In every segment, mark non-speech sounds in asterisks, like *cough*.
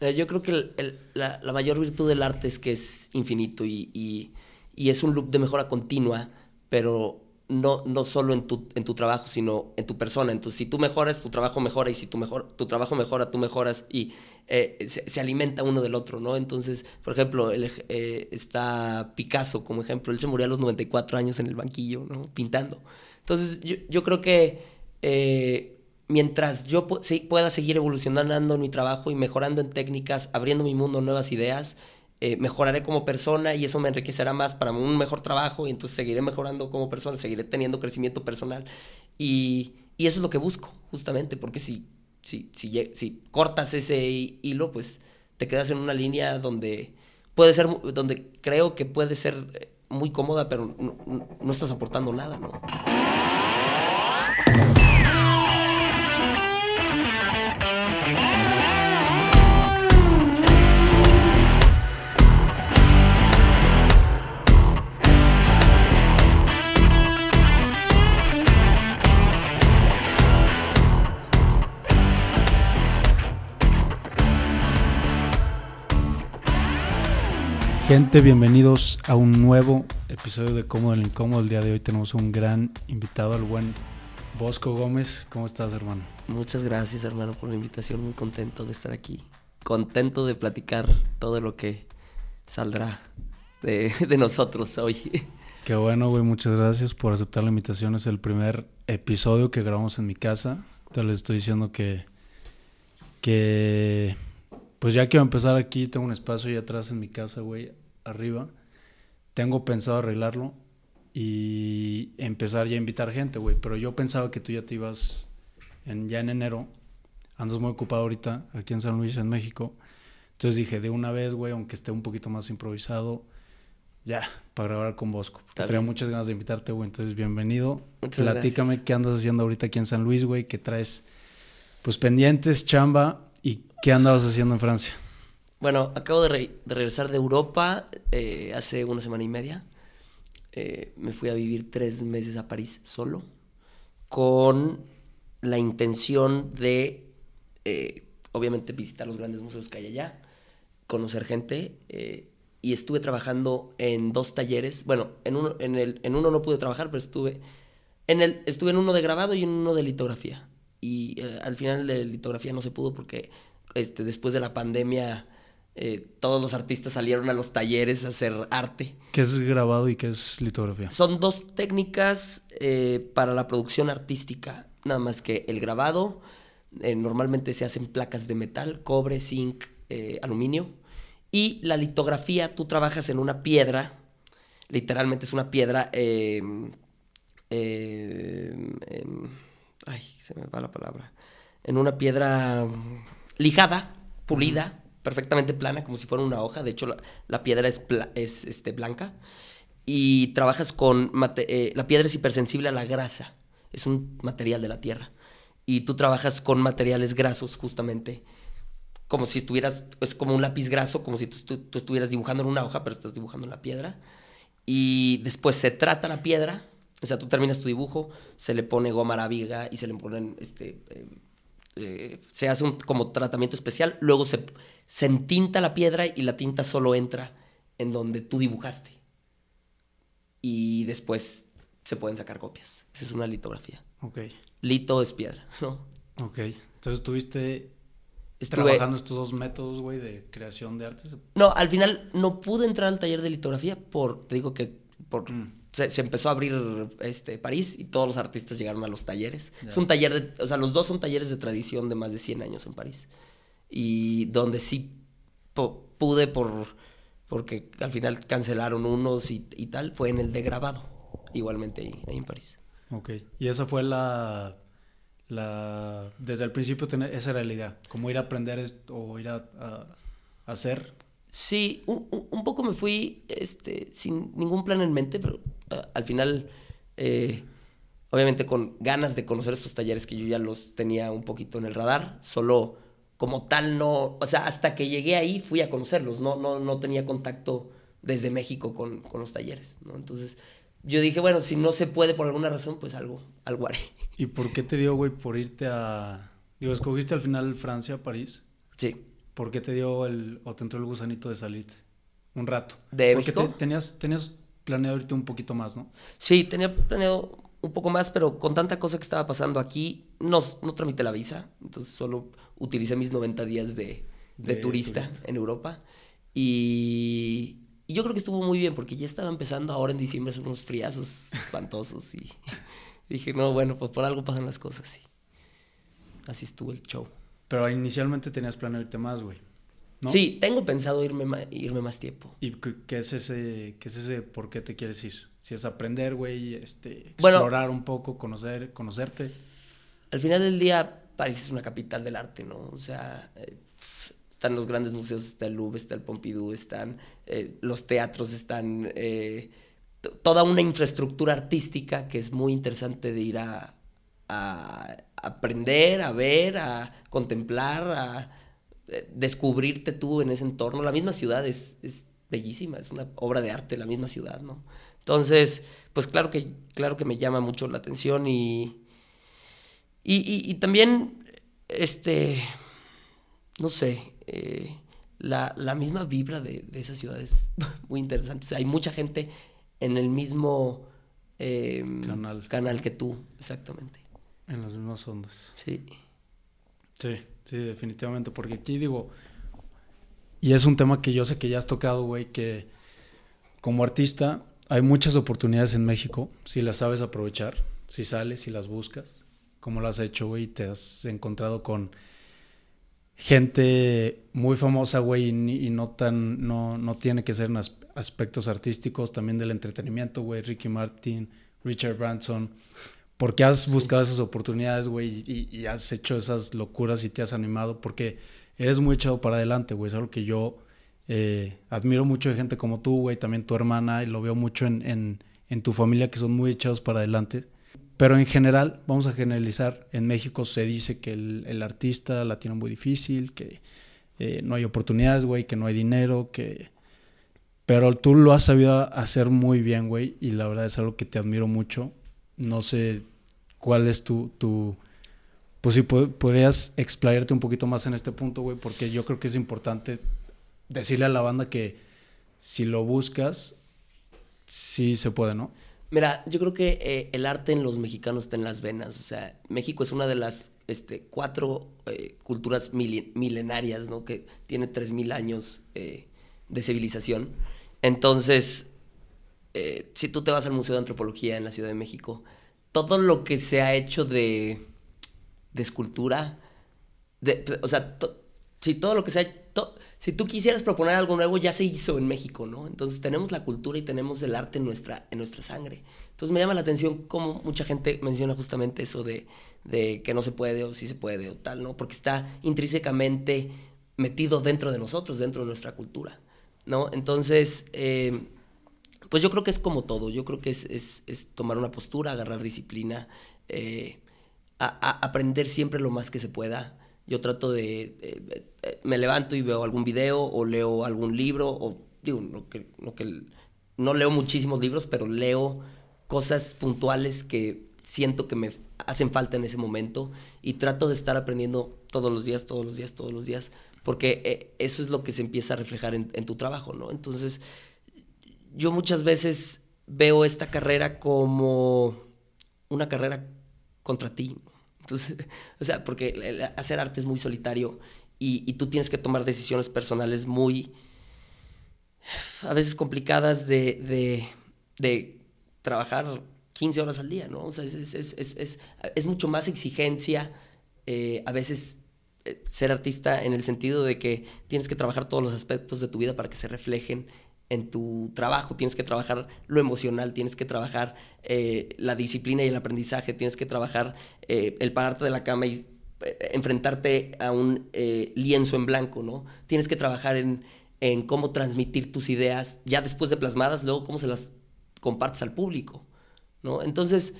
Eh, Yo creo que el- la, mayor virtud del arte es que es infinito y, es un loop de mejora continua, pero no, no solo en tu, en tu trabajo, sino en tu persona. Entonces, si tú mejoras, tu trabajo mejora y si tu, mejor, tu trabajo mejora, tú mejoras y eh, se, alimenta uno del otro, ¿no? Entonces, por ejemplo, el eh, está Picasso como ejemplo. Él se murió a los 94 años en el banquillo, ¿no? Pintando. Entonces, yo, yo creo que... eh, mientras yo pueda seguir evolucionando en mi trabajo y mejorando en técnicas, abriendo mi mundo a nuevas ideas, eh, mejoraré como persona y eso me enriquecerá más para un mejor trabajo y entonces seguiré mejorando como persona, seguiré teniendo crecimiento personal y, y eso es lo que busco, justamente, porque si, si, si, si cortas ese hi- hilo, pues te quedas en una línea donde puede ser, donde creo que puede ser eh, muy cómoda, pero no, no- no estás aportando nada, ¿no? Gente, bienvenidos a un nuevo episodio de Cómodo el Incómodo. El día de hoy tenemos un gran invitado, al buen Bosco Gómez. ¿Cómo estás, hermano? Muchas gracias, hermano, por la invitación. Muy contento de estar aquí. Contento de platicar todo lo que saldrá de, *laughs* de nosotros hoy. Qué bueno, güey. Muchas gracias por aceptar la invitación. Es el primer episodio que grabamos en mi casa. Te les estoy diciendo que, que, pues ya quiero empezar aquí. Tengo un espacio ahí atrás en mi casa, güey, arriba. Tengo pensado arreglarlo y empezar ya a invitar gente, güey. Pero yo pensaba que tú ya te ibas en, ya en enero. Andas muy ocupado ahorita aquí en San Luis, en México. Entonces dije, de una vez, güey, aunque esté un poquito más improvisado, ya, para grabar con Bosco. Tenía muchas ganas de invitarte, güey. Entonces, bienvenido. Muchas Platícame gracias. qué andas haciendo ahorita aquí en San Luis, güey. Que traes, pues, pendientes, chamba. ¿Y qué andabas haciendo en Francia? Bueno, acabo de, re- de regresar de Europa eh, hace una semana y media. Eh, me fui a vivir tres meses a París solo, con la intención de, eh, obviamente, visitar los grandes museos que hay allá, conocer gente. eh, y estuve trabajando en dos talleres. Bueno, en uno, en, el, en uno no pude trabajar, pero estuve en, el, estuve en uno de grabado y en uno de litografía. Y al final de litografía no se pudo porque este, después de la pandemia eh, todos los artistas salieron a los talleres a hacer arte. ¿Qué es grabado y qué es litografía? Son dos técnicas eh, para la producción artística, nada más que el grabado, eh, normalmente se hacen placas de metal, cobre, zinc, aluminio, y la litografía, tú trabajas en una piedra, literalmente es una piedra, eh, eh, em, ay, se me va la palabra, en una piedra mm, lijada, pulida, perfectamente plana, como si fuera una hoja, de hecho la, la piedra es, pla- es este, blanca, y trabajas con, mate- eh, la piedra es hipersensible a la grasa, es un material de la tierra, y tú trabajas con materiales grasos justamente, como si estuvieras, es como un lápiz graso, como si tú, tú- tú estuvieras dibujando en una hoja, pero estás dibujando en la piedra, y después se trata la piedra, o sea, tú terminas tu dibujo, se le pone goma arábiga y se le ponen, este, eh, eh, se hace un como tratamiento especial, luego se, se entinta la piedra y la tinta solo entra en donde tú dibujaste. Y después se pueden sacar copias. Esa es una litografía. Ok, Lito es piedra, ¿no? ok. Entonces, estuviste Estuve... trabajando estos dos métodos, güey, de creación de arte. No, al final no pude entrar al taller de litografía por, te digo que por, Mm. se, se empezó a abrir este París y todos los artistas llegaron a los talleres. Es un taller de, o sea, los dos son talleres de tradición de más de 100 años en París. Y donde sí po- pude por, porque al final cancelaron unos y, y tal, fue en el de grabado, igualmente ahí, ahí en París. Ok. Y esa fue la, la desde el principio tener, esa era la idea, como ir a aprender o ir a, a- a hacer. Sí, un, un- un poco me fui este, sin ningún plan en mente, pero ah, al final, eh, obviamente con ganas de conocer estos talleres que yo ya los tenía un poquito en el radar, solo como tal no, o sea, hasta que llegué ahí fui a conocerlos, no, no, no tenía contacto desde México con, con los talleres, ¿no? Entonces yo dije, bueno, si no se puede por alguna razón, pues algo, algo haré. *laughs* ¿Y por qué te dio, güey, por irte a... Digo, escogiste al final Francia, París, Sí. ¿por qué te dio el, o te entró el gusanito de salir un rato? ¿De Porque México? te- tenías, tenías planeado ahorita un poquito más, ¿no? Sí, tenía planeado un poco más, pero con tanta cosa que estaba pasando aquí, no, no tramité la visa. Entonces solo utilicé mis 90 días de, de De turista, turista. en Europa. Y, y yo creo que estuvo muy bien porque ya estaba empezando ahora en diciembre a hacer unos friazos espantosos. Y *laughs* dije, no, bueno, pues por algo pasan las cosas. Y así estuvo el show. Pero inicialmente tenías planeado irte más, güey. ¿no? Sí, tengo pensado irme, irme más tiempo. ¿Y qué, es ese, qué es ese por qué te quieres ir? Si es aprender, güey, este, Bueno. explorar un poco, conocer, conocerte. Al final del día, París es una capital del arte, ¿no? O sea, eh, están los grandes museos, está el Louvre, está el Pompidou, están eh, los teatros, están eh, toda una infraestructura artística que es muy interesante de ir a, aprender, a ver, a contemplar, a descubrirte tú en ese entorno. La misma ciudad es, es bellísima, es una obra de arte la misma ciudad, ¿no? Entonces, pues claro que, claro que me llama mucho la atención y, y, y- y también, este, no sé, eh, la, la misma vibra de, de esa ciudad es *laughs* muy interesante. O sea, hay mucha gente en el mismo eh, Canal. canal que tú, exactamente. En las mismas ondas. Sí. Sí, sí, definitivamente. Porque aquí digo, y es un tema que yo sé que ya has tocado, güey, que como artista hay muchas oportunidades en México, si las sabes aprovechar, si sales, si las buscas, como lo has hecho, güey, te has encontrado con gente muy famosa, güey, y, no tan, no, no tiene que ser en as- aspectos artísticos, también del entretenimiento, güey, Ricky Martin, Richard Branson, porque has buscado esas oportunidades, güey, y, has hecho esas locuras y te has animado, porque eres muy echado para adelante, güey, es algo que yo eh, admiro mucho de gente como tú, güey, también tu hermana, y lo veo mucho en, en tu familia, que son muy echados para adelante. Pero en general, vamos a generalizar, en México se dice que el, artista la tiene muy difícil, que eh, no hay oportunidades, güey, que no hay dinero, que... Pero tú lo has sabido hacer muy bien, güey, y la verdad es algo que te admiro mucho. No sé cuál es tu... tu pues si po- podrías explayarte un poquito más en este punto, güey, porque yo creo que es importante decirle a la banda que si lo buscas, sí se puede, ¿no? Mira, yo creo que eh, el arte en los mexicanos está en las venas. O sea, México es una de las este, cuatro eh, culturas milenarias, ¿no? Que tiene 3.000 años eh, de civilización. Entonces, si tú te vas al Museo de Antropología en la Ciudad de México, todo lo que se ha hecho de, escultura, de, o sea, si todo lo que se ha to- si tú quisieras proponer algo nuevo, ya se hizo en México, ¿no? Entonces tenemos la cultura y tenemos el arte en nuestra, en nuestra sangre. Entonces me llama la atención cómo mucha gente menciona justamente eso de, de que no se puede o sí se puede o tal, ¿no? Porque está intrínsecamente metido dentro de nosotros, dentro de nuestra cultura, ¿no? Entonces, eh, pues yo creo que es como todo, yo creo que es, es- tomar una postura, agarrar disciplina, eh, aprender siempre lo más que se pueda. Yo trato de, eh, me levanto y veo algún video o leo algún libro, o digo, no que, no que no leo muchísimos libros, pero leo cosas puntuales que siento que me hacen falta en ese momento y trato de estar aprendiendo todos los días, todos los días, todos los días, porque eh, eso es lo que se empieza a reflejar en tu trabajo, ¿no? Entonces, yo muchas veces veo esta carrera como una carrera contra ti. *laughs* O sea, porque hacer arte es muy solitario y, tú tienes que tomar decisiones personales muy, a veces complicadas de, trabajar 15 horas al día, ¿no? O sea, es mucho más exigencia, eh, a veces eh, ser artista en el sentido de que tienes que trabajar todos los aspectos de tu vida para que se reflejen en tu trabajo, tienes que trabajar lo emocional, tienes que trabajar eh, la disciplina y el aprendizaje, tienes que trabajar eh, el pararte de la cama y eh, enfrentarte a un lienzo en blanco, ¿no? Tienes que trabajar en, en cómo transmitir tus ideas ya después de plasmadas, luego cómo se las compartes al público, ¿no? Entonces,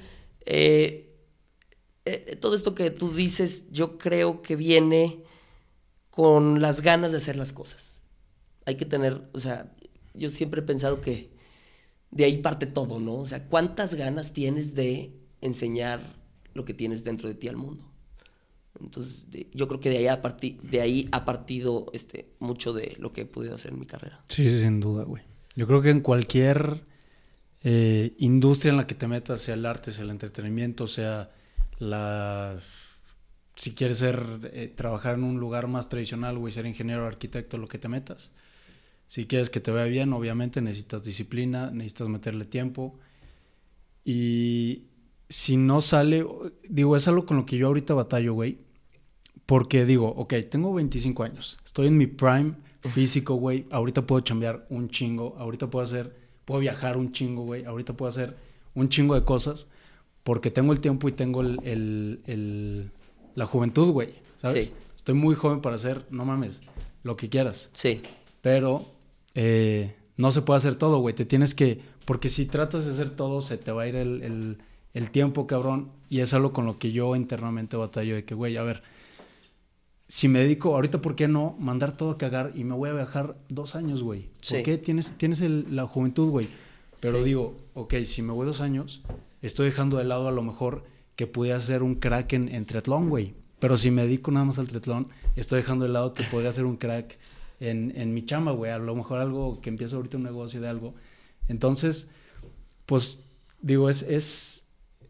todo esto que tú dices, yo creo que viene con las ganas de hacer las cosas. Hay que tener, o sea, yo siempre he pensado que de ahí parte todo, ¿no? O sea, ¿cuántas ganas tienes de enseñar lo que tienes dentro de ti al mundo? Entonces, yo creo que de ahí, ha de ahí ha partido este, mucho de lo que he podido hacer en mi carrera. Sí, sin duda, güey. Yo creo que en cualquier eh, industria en la que te metas, sea el arte, sea el entretenimiento, sea la... Si quieres ser, eh, trabajar en un lugar más tradicional, güey, ser ingeniero, arquitecto, lo que te metas. Si quieres que te vea bien, obviamente necesitas disciplina, necesitas meterle tiempo. Y si no sale, digo, es algo con lo que yo ahorita batallo, güey. Porque digo, ok, tengo 25 años, estoy en mi prime físico, güey. Ahorita puedo chambear un chingo, ahorita puedo hacer, puedo viajar un chingo, güey. Ahorita puedo hacer un chingo de cosas porque tengo el tiempo y tengo el, la juventud, güey. ¿Sabes? Sí. Estoy muy joven para hacer, no mames, lo que quieras. Sí. Pero eh, no se puede hacer todo, güey. Te tienes que, porque si tratas de hacer todo, se te va a ir el, el tiempo, cabrón. Y es algo con lo que yo internamente batallo de que, güey, a ver si me dedico, ahorita, ¿por qué no mandar todo a cagar y me voy a viajar dos años, güey? ¿Por qué tienes, tienes la juventud, güey? Pero digo, ok, si me voy dos años, estoy dejando de lado a lo mejor que pudiera ser un crack en, en triatlón, güey. Pero si me dedico nada más al triatlón, estoy dejando de lado que podría ser un crack en, en mi chamba, güey. A lo mejor algo que empiezo ahorita un negocio de algo. Entonces, pues, digo, es, es,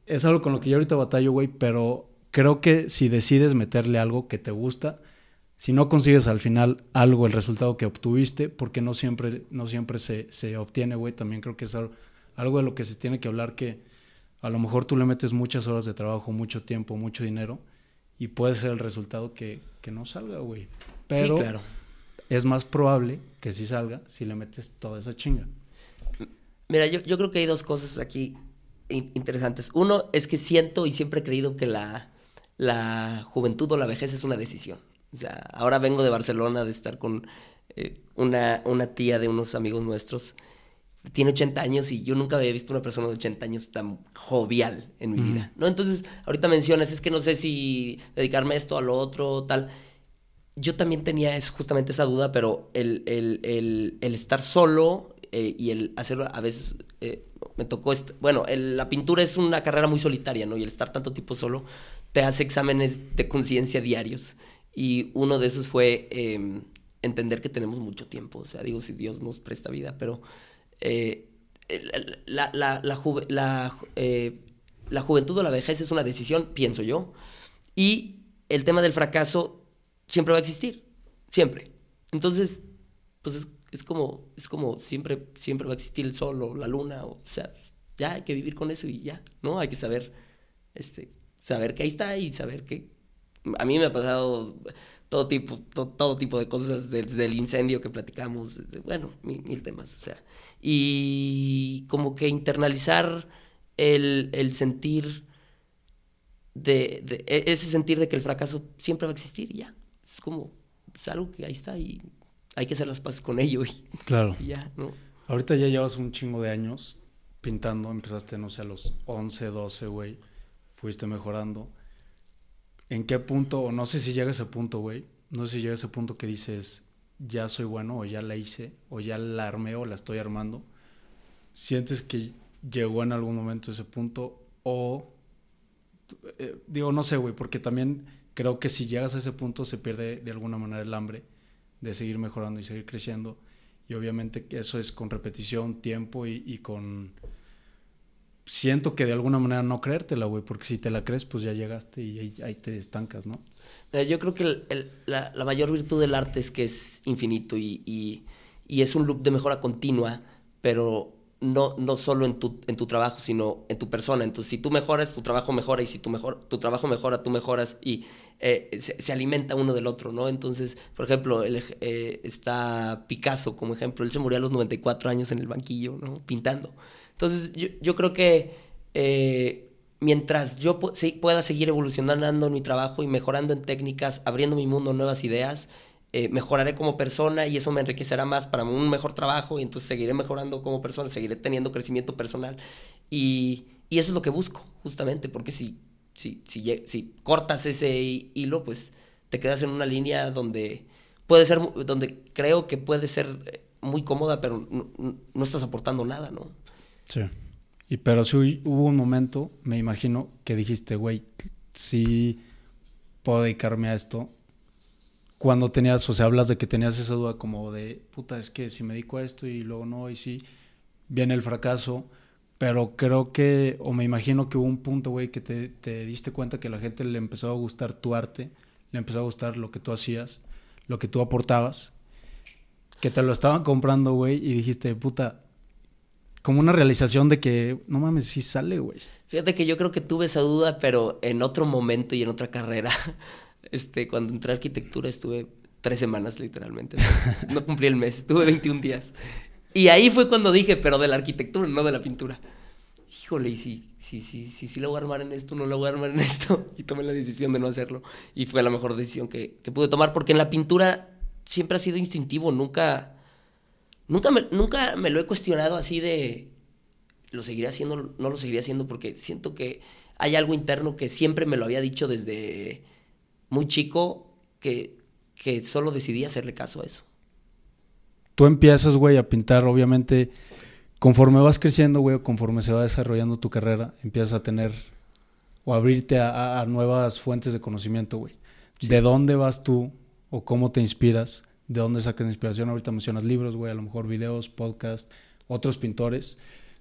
es algo con lo que yo ahorita batallo, güey, pero creo que si decides meterle algo que te gusta, si no consigues al final algo, el resultado que obtuviste, porque no siempre, no siempre se, se obtiene, güey, también creo que es algo, de lo que se tiene que hablar que a lo mejor tú le metes muchas horas de trabajo, mucho tiempo, mucho dinero, y puede ser el resultado que, que no salga, güey. Pero claro. Es más probable que sí salga si le metes toda esa chinga. Mira, yo, yo creo que hay dos cosas aquí interesantes. Uno es que siento y siempre he creído que la, la juventud o la vejez es una decisión. O sea, ahora vengo de Barcelona de estar con eh, una, una tía de unos amigos nuestros. Tiene 80 años y yo nunca había visto una persona de 80 años tan jovial en mi vida, ¿no? Entonces, ahorita mencionas, es que no sé si dedicarme a esto, a lo otro, tal. Yo también tenía justamente esa duda, pero el, el, el, estar solo eh, y el hacerlo a veces eh, me tocó, bueno, la pintura es una carrera muy solitaria, ¿no? Y el estar tanto tiempo solo te hace exámenes de conciencia diarios. Y uno de esos fue em, entender que tenemos mucho tiempo. O sea, digo, si Dios nos presta vida, pero eh, la, la, la, eh, la, juventud o la vejez es una decisión, pienso yo. Y el tema del fracaso siempre va a existir. Siempre. Entonces, pues es, es como, es como siempre, siempre va a existir el sol o la luna. O, sea, ya hay que vivir con eso y ya, ¿no? Hay que saber este, saber que ahí está y saber que a mí me ha pasado todo tipo, todo tipo de cosas, desde el incendio que platicamos, bueno, mil, temas, o sea, y como que internalizar el, el sentir de, de, e, ese sentir de que el fracaso siempre va a existir y ya, es como, es algo que ahí está y hay que hacer las paces con ello y, claro. ya, ¿no? Ahorita ya llevas un chingo de años pintando, empezaste, no sé, a los 11, 12, güey fuiste mejorando. ¿En qué punto, o no sé si llega a ese punto, güey, no sé si llega a ese punto que dices, ya soy bueno, o ya la hice, o ya la armé, o la estoy armando? ¿Sientes que llegó en algún momento ese punto? O, eh, digo, no sé, güey, porque también creo que si llegas a ese punto se pierde de alguna manera el hambre de seguir mejorando y seguir creciendo. Y obviamente eso es con repetición, tiempo y con siento que de alguna manera no creértela, güey, porque si te la crees, pues ya llegaste y ahí, te estancas, ¿no? Yo creo que la, mayor virtud del arte es que es infinito y, es un loop de mejora continua, pero no, no solo en tu, en tu trabajo, sino en tu persona. Entonces, si tú mejoras, tu trabajo mejora, y si tu, mejor, tu trabajo mejora, tú mejoras, y eh, se, alimenta uno del otro, ¿no? Entonces, por ejemplo, eh, está Picasso como ejemplo, él se murió a los 94 años en el banquillo, ¿no? Pintando. Entonces, yo, creo que eh, mientras yo pueda seguir evolucionando en mi trabajo y mejorando en técnicas, abriendo mi mundo a nuevas ideas, mejoraré como persona y eso me enriquecerá más para un mejor trabajo y entonces seguiré mejorando como persona, seguiré teniendo crecimiento personal. Y, eso es lo que busco, justamente, porque si, si, si, cortas ese hilo, pues te quedas en una línea donde puede ser, donde creo que puede ser eh, muy cómoda, pero no estás aportando nada, ¿no? Sí. Y pero si hubo un momento, me imagino, que dijiste, güey, sí puedo dedicarme a esto. Cuando tenías, o sea, hablas de que tenías esa duda como de, puta, es que si me dedico a esto y luego no, y sí, viene el fracaso. Pero creo que, o me imagino que hubo un punto, güey, que te, te diste cuenta que la gente le empezó a gustar tu arte, le empezó a gustar lo que tú hacías, lo que tú aportabas, que te lo estaban comprando, güey, y dijiste, puta, como una realización de que, no mames, sí sale, güey. Fíjate que yo creo que tuve esa duda, pero en otro momento y en otra carrera. *laughs* Este, cuando entré a arquitectura estuve tres semanas literalmente. No, no cumplí el mes, estuve 21 días. Y ahí fue cuando dije, pero de la arquitectura, no de la pintura. Híjole, y si, si, si, si, si lo voy a armar en esto, no lo voy a armar en *laughs* esto. Y tomé la decisión de no hacerlo. Y fue la mejor decisión que, que pude tomar, porque en la pintura siempre ha sido instintivo, nunca, nunca, me, nunca me lo he cuestionado así de, lo seguiré haciendo, no lo seguiré haciendo, porque siento que hay algo interno que siempre me lo había dicho desde muy chico, que, que solo decidí hacerle caso a eso tú empiezas, güey, a pintar, obviamente, conforme vas creciendo, güey, conforme se va desarrollando tu carrera, empiezas a tener o abrirte a, a nuevas fuentes de conocimiento, güey. Sí. ¿De dónde vas tú o cómo te inspiras? ¿De dónde sacas inspiración? Ahorita mencionas libros, güey, a lo mejor videos, podcast, otros pintores.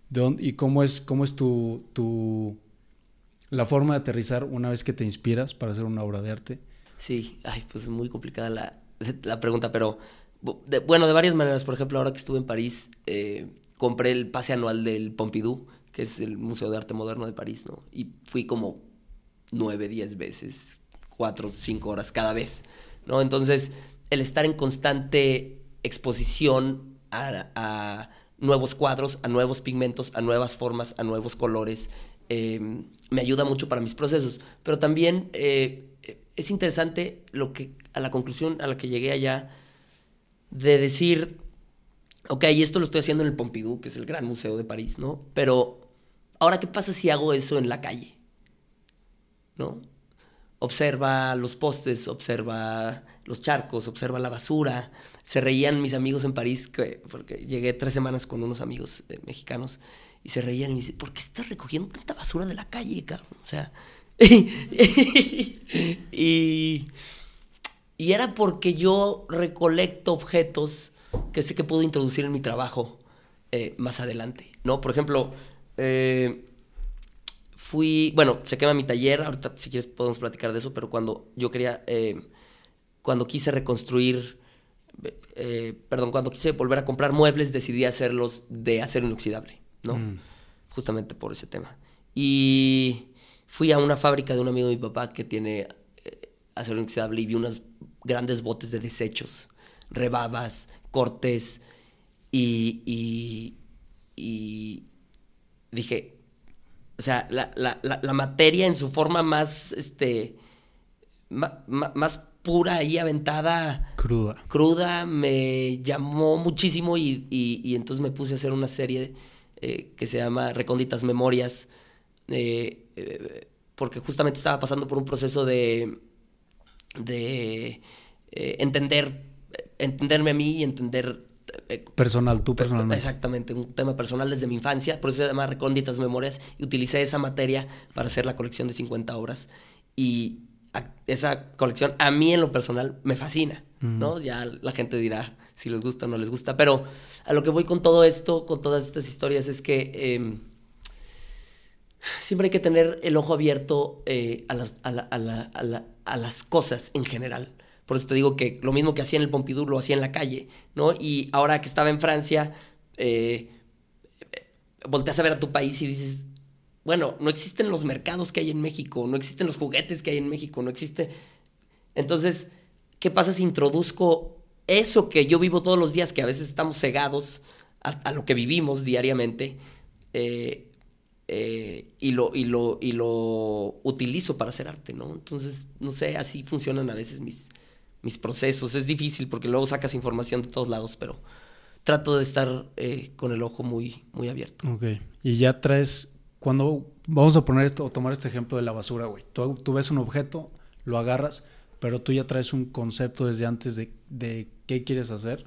¿De dónde, ¿Y cómo es, cómo es tu, tu, la forma de aterrizar una vez que te inspiras para hacer una obra de arte? Sí, ay, pues es muy complicada la, la pregunta, pero de, bueno, de varias maneras. Por ejemplo, ahora que estuve en París, eh, compré el pase anual del Pompidou, que es el Museo de Arte Moderno de París, ¿no? Y fui como nueve, diez veces, cuatro, cinco horas cada vez, ¿no? Entonces, el estar en constante exposición a, nuevos cuadros, a nuevos pigmentos, a nuevas formas, a nuevos colores, eh, me ayuda mucho para mis procesos. Pero también eh, es interesante lo que, a la conclusión a la que llegué allá, de decir, ok, esto lo estoy haciendo en el Pompidou, que es el gran museo de París, ¿no? Pero, ahora, ¿qué pasa si hago eso en la calle? ¿No? Observa los postes, observa los charcos, observa la basura. Se reían mis amigos en París, que, porque llegué tres semanas con unos amigos eh, mexicanos, y se reían y me dicen, ¿por qué estás recogiendo tanta basura de la calle, cabrón? O sea, *laughs* y y era porque yo recolecto objetos que sé que puedo introducir en mi trabajo eh, más adelante, ¿no? Por ejemplo, eh, fui, bueno, se quema mi taller, ahorita si quieres podemos platicar de eso, pero cuando yo quería, eh, cuando quise reconstruir, perdón, cuando quise volver a comprar muebles, decidí hacerlos de acero inoxidable, ¿no? Mm. Justamente por ese tema. Y fui a una fábrica de un amigo de mi papá que tiene acero inoxidable y vi unas grandes botes de desechos, rebabas, cortes y, y, y dije, o sea, la, la, la, la, materia en su forma más, este, ma, ma, más pura y aventada. Cruda. Cruda, me llamó muchísimo y, y, y entonces me puse a hacer una serie eh, que se llama Recónditas Memorias, eh, eh, porque justamente estaba pasando por un proceso de de eh, entender, entenderme a mí y entender... Eh, Personal, tú personalmente. Exactamente, un tema personal desde mi infancia, por eso se llama Recónditas Memorias, y utilicé esa materia para hacer la colección de 50 obras. Y a, esa colección a mí en lo personal me fascina, mm. ¿no? Ya la gente dirá si les gusta o no les gusta, pero a lo que voy con todo esto, con todas estas historias, es que... Eh, siempre hay que tener el ojo abierto eh, a, las, a, la, a, la, a, la, a, las cosas en general. Por eso te digo que lo mismo que hacía en el Pompidou lo hacía en la calle, ¿no? Y ahora que estaba en Francia, eh, volteas a ver a tu país y dices, bueno, no existen los mercados que hay en México, no existen los juguetes que hay en México, no existe... Entonces, ¿qué pasa si introduzco eso que yo vivo todos los días, que a veces estamos cegados a, lo que vivimos diariamente? Eh, eh, y, lo, y, lo, y lo utilizo para hacer arte, ¿no? Entonces, no sé, así funcionan a veces mis, mis procesos. Es difícil porque luego sacas información de todos lados, pero trato de estar eh, con el ojo muy, muy abierto. Ok. Y ya traes, cuando vamos a poner esto o tomar este ejemplo de la basura, güey. Tú, tú, ves un objeto, lo agarras, pero tú ya traes un concepto desde antes de, de qué quieres hacer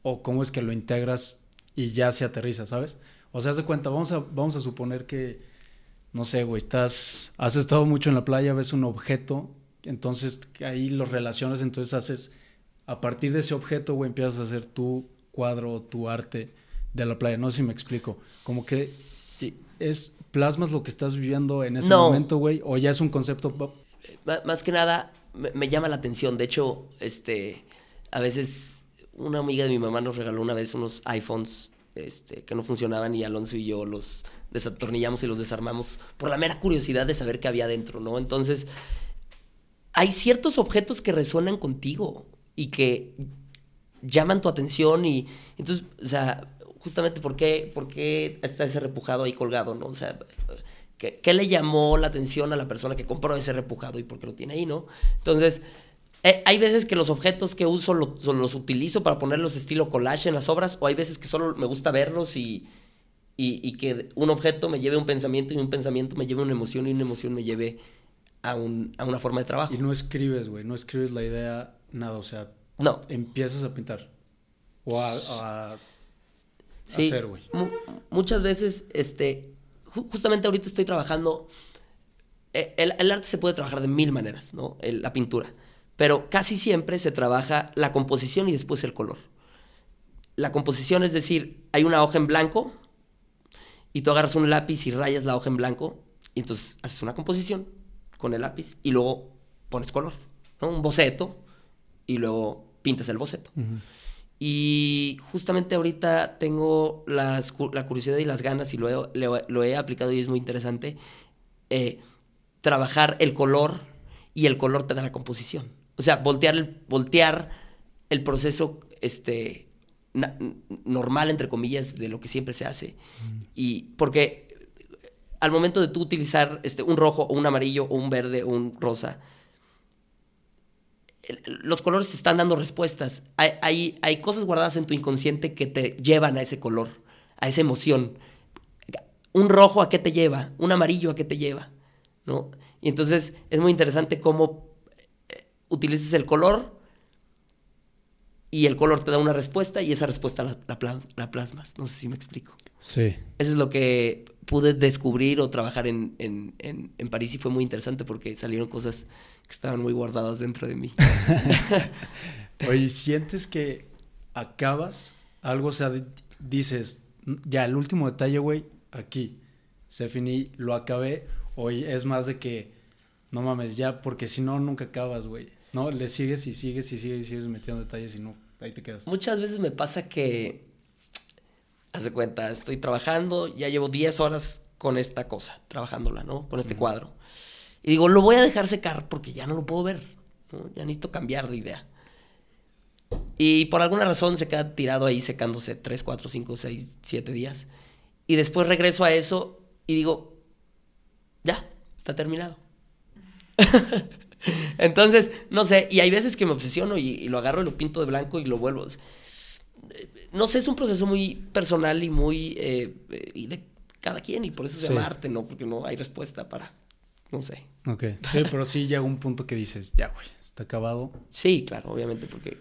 o cómo es que lo integras y ya se aterriza, ¿sabes? O sea, haz de cuenta, vamos a, vamos a suponer que, no sé, güey, estás, has estado mucho en la playa, ves un objeto Entonces ahí los relaciones, entonces haces, a partir de ese objeto, güey, empiezas a hacer tu cuadro, tu arte de la playa. No sé si me explico. Como que Sí. es, plasmas lo que estás viviendo en ese No. momento, güey, o ya es un concepto... Ma- Más que nada, me, me llama la atención. De hecho, este, a veces una amiga de mi mamá nos regaló una vez unos iPhones este, que no funcionaban y Alonso y yo los desatornillamos y los desarmamos por la mera curiosidad de saber qué había dentro, ¿no? Entonces, hay ciertos objetos que resuenan contigo y que llaman tu atención y entonces, o sea, justamente por qué, por qué está ese repujado ahí colgado, ¿no? O sea, ¿qué, qué le llamó la atención a la persona que compró ese repujado y por qué lo tiene ahí, ¿no? Entonces, eh, hay veces que los objetos que uso lo- los utilizo para ponerlos estilo collage en las obras o hay veces que solo me gusta verlos y, y, y que un objeto me lleve a un pensamiento y un pensamiento me lleve a una emoción y una emoción me lleve a, un, a una forma de trabajo. Y no escribes, güey, no escribes la idea, nada, o sea, No, empiezas a pintar. O a, a Sí, hacer, güey. mu- muchas veces, este, ju- justamente ahorita estoy trabajando, eh, el, el arte se puede trabajar de mil maneras, ¿no? El- la pintura, pero casi siempre se trabaja la composición y después el color. La composición es decir, hay una hoja en blanco y tú agarras un lápiz y rayas la hoja en blanco y entonces haces una composición con el lápiz y luego pones color, ¿no? Un boceto y luego pintas el boceto. Y justamente ahorita tengo las la curiosidad y las ganas, y lo he, lo he- lo he aplicado y es muy interesante, eh, trabajar el color y el color te da la composición. O sea, voltear el, voltear el proceso este, na- normal, entre comillas, de lo que siempre se hace. Y porque al momento de tú utilizar este, un rojo o un amarillo o un verde o un rosa, los colores te están dando respuestas. Hay, hay, hay cosas guardadas en tu inconsciente que te llevan a ese color, a esa emoción. Un rojo a qué te lleva, un amarillo a qué te lleva, ¿no? Y entonces es muy interesante cómo utilizas el color y el color te da una respuesta y esa respuesta la, la plas- la plasmas. No sé si me explico. Sí. Eso es lo que pude descubrir o trabajar en, en, en, en París y fue muy interesante porque salieron cosas que estaban muy guardadas dentro de mí. *laughs* *laughs* Oye, ¿sientes que acabas algo? O sea, di- dices, ya, el último detalle, güey, aquí, se finí, lo acabé. Hoy es más de que, no mames, ya, porque si no, nunca acabas, güey. No, le sigues y sigues y sigues y sigues metiendo detalles y no, ahí te quedas. Muchas veces me pasa que, haz de cuenta, estoy trabajando, ya llevo 10 horas con esta cosa, trabajándola, ¿no? Con este cuadro. Y digo, lo voy a dejar secar porque ya no lo puedo ver, ¿no? Ya necesito cambiar de idea. Y por alguna razón se queda tirado ahí secándose 3, 4, 5, 6, 7 días. Y después regreso a eso y digo, ya, está terminado. *laughs* Entonces, no sé, y hay veces que me obsesiono y, y lo agarro y lo pinto de blanco y lo vuelvo. No sé, es un proceso muy personal y muy eh, eh, y de cada quien y por eso se Sí. llama arte, ¿no? Porque no hay respuesta para, no sé. Ok. *laughs* Sí, pero sí llega un punto que dices, ya, güey, está acabado. Sí, claro, obviamente, porque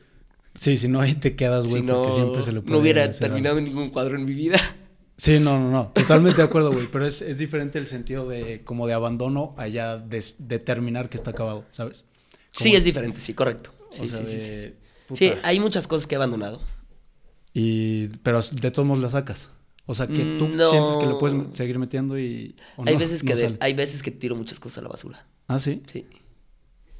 Sí, si no, ahí te quedas, güey, si no, porque siempre se puede no hubiera algo. terminado ningún cuadro en mi vida. Sí, no, no, no. Totalmente de acuerdo, güey. Pero es, es diferente el sentido de como de abandono allá de determinar que está acabado, ¿sabes? Sí, es diferente, sí, correcto. Sí, o sea, sí, sí, sí, sí. hay muchas cosas que he abandonado. Y, pero de todos modos la sacas. O sea, que tú Mm, no. sientes que le puedes seguir metiendo y... hay, no, veces no que de- hay veces que tiro muchas cosas a la basura. Ah, ¿sí? Sí,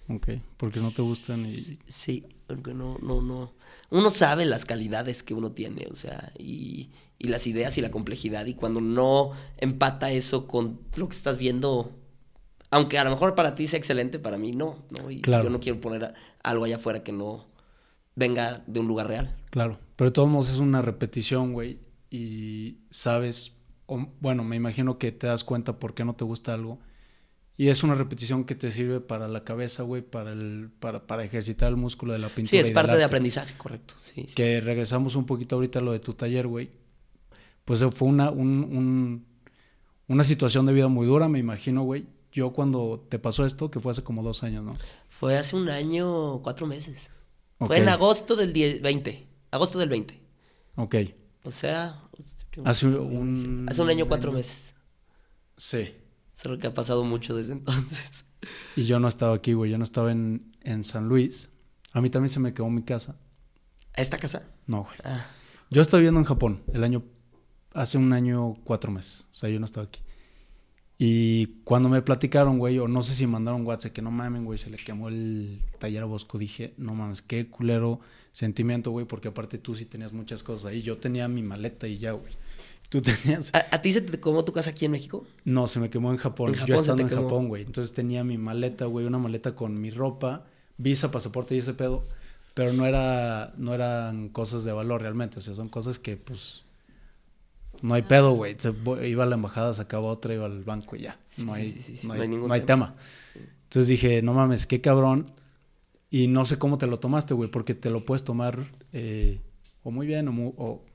Ok. Porque no te gustan y... sí, porque no, no, no. Uno sabe las calidades que uno tiene, o sea, y, y las ideas y la complejidad. Y cuando no empata eso con lo que estás viendo, aunque a lo mejor para ti sea excelente, para mí no, ¿no? Y Claro. yo no quiero poner algo allá afuera que no venga de un lugar real. Claro. Pero de todos modos es una repetición, güey. Y sabes... o- bueno, me imagino que te das cuenta por qué no te gusta algo. Y es una repetición que te sirve para la cabeza, güey, para, el, para, para ejercitar el músculo de la pintura. Sí, es parte de aprendizaje, correcto. Sí, sí. que regresamos un poquito ahorita a lo de tu taller, güey. Pues fue una, un- un- una situación de vida muy dura, me imagino, güey. Yo cuando te pasó esto, que fue hace como dos años, ¿no? Fue hace un año, cuatro meses. Fue en agosto del 10 20. Agosto del 20. Ok. O sea, Hace un... hace un año, cuatro meses. Sí. Solo que ha pasado mucho desde entonces. Y yo no estaba aquí, güey. Yo no estaba en, en San Luis. A mí también se me quedó mi casa. ¿A esta casa? No, güey. Ah. Yo estaba viviendo en Japón el año... Hace un año, cuatro meses. O sea, yo no estaba aquí. Y cuando me platicaron, güey, o no sé si mandaron WhatsApp, que no mamen, güey, se le quemó el taller a Bosco, dije, no mames, qué culero sentimiento, güey, porque aparte tú sí tenías muchas cosas ahí. Yo tenía mi maleta y ya, güey. Tú tenías... ¿A, a ti se te quemó tu casa aquí en México? No, se me quemó en Japón. En Japón Yo te en quemó. Japón, güey. Entonces tenía mi maleta, güey, una maleta con mi ropa, visa, pasaporte y ese pedo. Pero no era, no eran cosas de valor realmente. O sea, son cosas que, pues, no hay pedo, güey. Iba a la embajada, sacaba otra, iba al banco y ya. No, hay, sí, sí, sí. no, No hay hay, ningún no hay tema. tema. Entonces dije, no mames, qué cabrón. Y no sé cómo te lo tomaste, güey, porque te lo puedes tomar eh, o muy bien o, o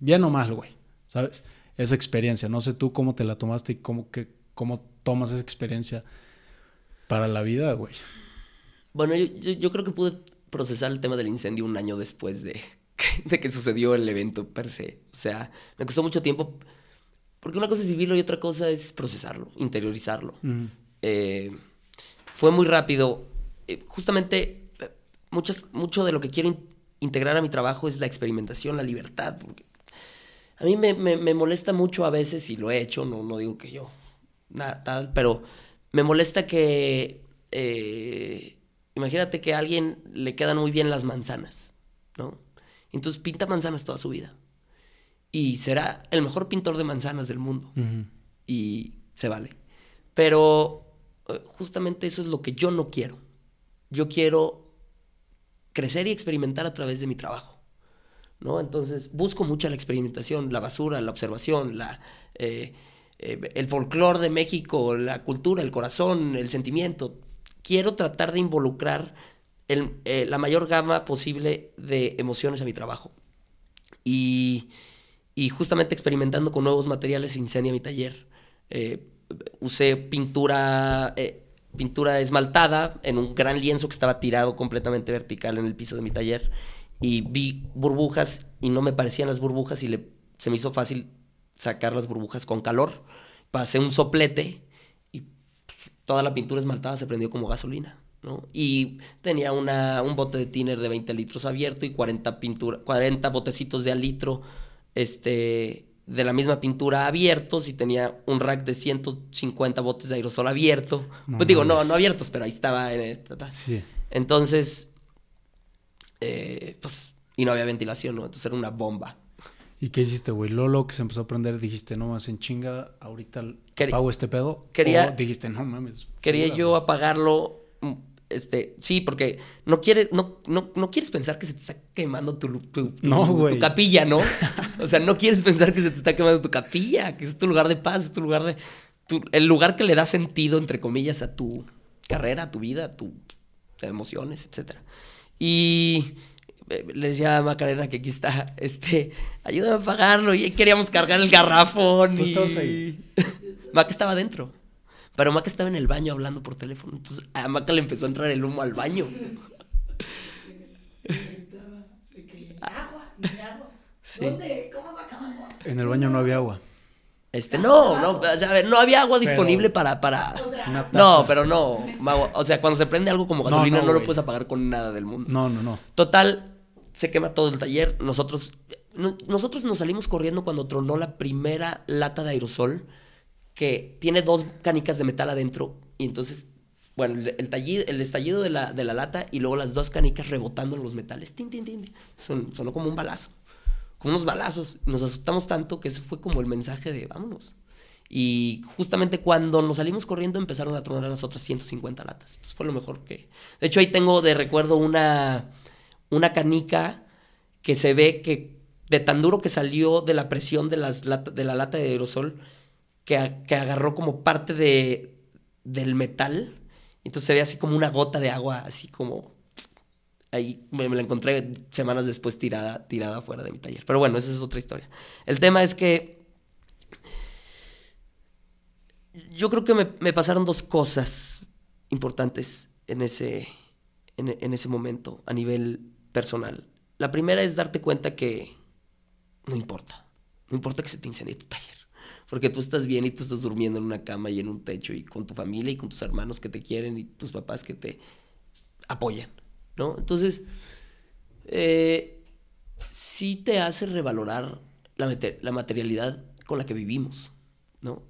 bien o mal, güey. ¿Sabes? Esa experiencia. No sé tú cómo te la tomaste y cómo, que, cómo tomas esa experiencia para la vida, güey. Bueno, yo, yo, yo creo que pude procesar el tema del incendio un año después de que, de que sucedió el evento per se. O sea, me costó mucho tiempo. Porque una cosa es vivirlo y otra cosa es procesarlo, interiorizarlo. Eh, fue muy rápido. Eh, justamente, eh, muchas, mucho de lo que quiero in- integrar a mi trabajo es la experimentación, la libertad. porque a mí me, me- me molesta mucho a veces, y lo he hecho, no, no digo que yo, nada tal, pero me molesta que, eh, imagínate que a alguien le quedan muy bien las manzanas, ¿no? Entonces pinta manzanas toda su vida. Y será el mejor pintor de manzanas del mundo y se vale. Pero eh, justamente eso es lo que yo no quiero. Yo quiero crecer y experimentar a través de mi trabajo. ¿No? Entonces busco mucha la experimentación, la basura, la observación, eh, eh, el folclore de México, la cultura, el corazón, el sentimiento. Quiero tratar de involucrar eh, la mayor gama posible de emociones a mi trabajo. Y, y justamente experimentando con nuevos materiales incendia mi taller. Usé pintura, pintura esmaltada en un gran lienzo que estaba tirado completamente vertical en el piso de mi taller. Y vi burbujas y no me parecían las burbujas y le, se me hizo fácil sacar las burbujas con calor. Pasé un soplete y toda la pintura esmaltada se prendió como gasolina. ¿no? Y tenía una, un bote de tiner de 20 litros abierto y 40, pintura, 40 botecitos de al litro este, de la misma pintura abiertos y tenía un rack de 150 botes de aerosol abierto. No pues digo, no, no abiertos, pero ahí estaba. En el-. Sí. Entonces, eh, pues, y no había ventilación, ¿no? Entonces era una bomba. ¿Y qué hiciste, güey? Lolo, que se empezó a prender, dijiste, no más en chinga, ahorita pago este pedo. quería- O dijiste, no mames. Quería yo apagarlo. mm, Este, sí, porque no quieres, no, no, no quieres pensar que se te está quemando tu, tu, tu- No, tu capilla, ¿no? *laughs* O sea, no quieres pensar que se te está quemando tu capilla, que es tu lugar de paz, es tu lugar de. tu- el lugar que le da sentido, entre comillas, a tu carrera, a tu vida, a tus emociones, etcétera. Y eh, le decía a Macarena que aquí está, este, ayúdame a apagarlo. Y ahí queríamos cargar el garrafón. Tú y... estabas ahí. *laughs* Maca estaba adentro. Pero Maca estaba en el baño hablando por teléfono. Entonces a Maca le empezó a entrar el humo al baño. *laughs* Agua, ni agua. ¿Dónde? ¿Cómo sacan agua? En el baño no había agua. Este, no, no, o sea, a ver, no había agua disponible para, para. No, pero no. O sea, cuando se prende algo como gasolina, no, no, lo puedes apagar con nada del mundo. No, no, no. Total, se quema todo el taller. Nosotros, no- nosotros nos salimos corriendo cuando tronó la primera lata de aerosol que tiene dos canicas de metal adentro. Y entonces, bueno, el, el, el estallido de la, de la lata y luego las dos canicas rebotando en los metales. Tin, tin, tin, tin. Son- sonó como un balazo. Unos balazos. Nos asustamos tanto que eso fue como el mensaje de vámonos. Y justamente cuando nos salimos corriendo empezaron a tronar las otras 150 latas. Entonces fue lo mejor que... De hecho ahí tengo de recuerdo una, una canica que se ve que de tan duro que salió de la presión de, las de la lata de aerosol, que, que agarró como parte de, del metal. Entonces se ve así como una gota de agua, así como... Ahí me, la encontré semanas después tirada, tirada fuera de mi taller. Pero bueno, esa es otra historia. El tema es que yo creo que me, me pasaron dos cosas importantes en ese, en, en ese momento a nivel personal. La primera es darte cuenta que no importa. No importa que se te incendie tu taller. Porque tú estás bien y tú estás durmiendo en una cama y en un techo y con tu familia y con tus hermanos que te quieren y tus papás que te apoyan, ¿no? Entonces, eh, sí te hace revalorar la, la materialidad con la que vivimos, ¿no?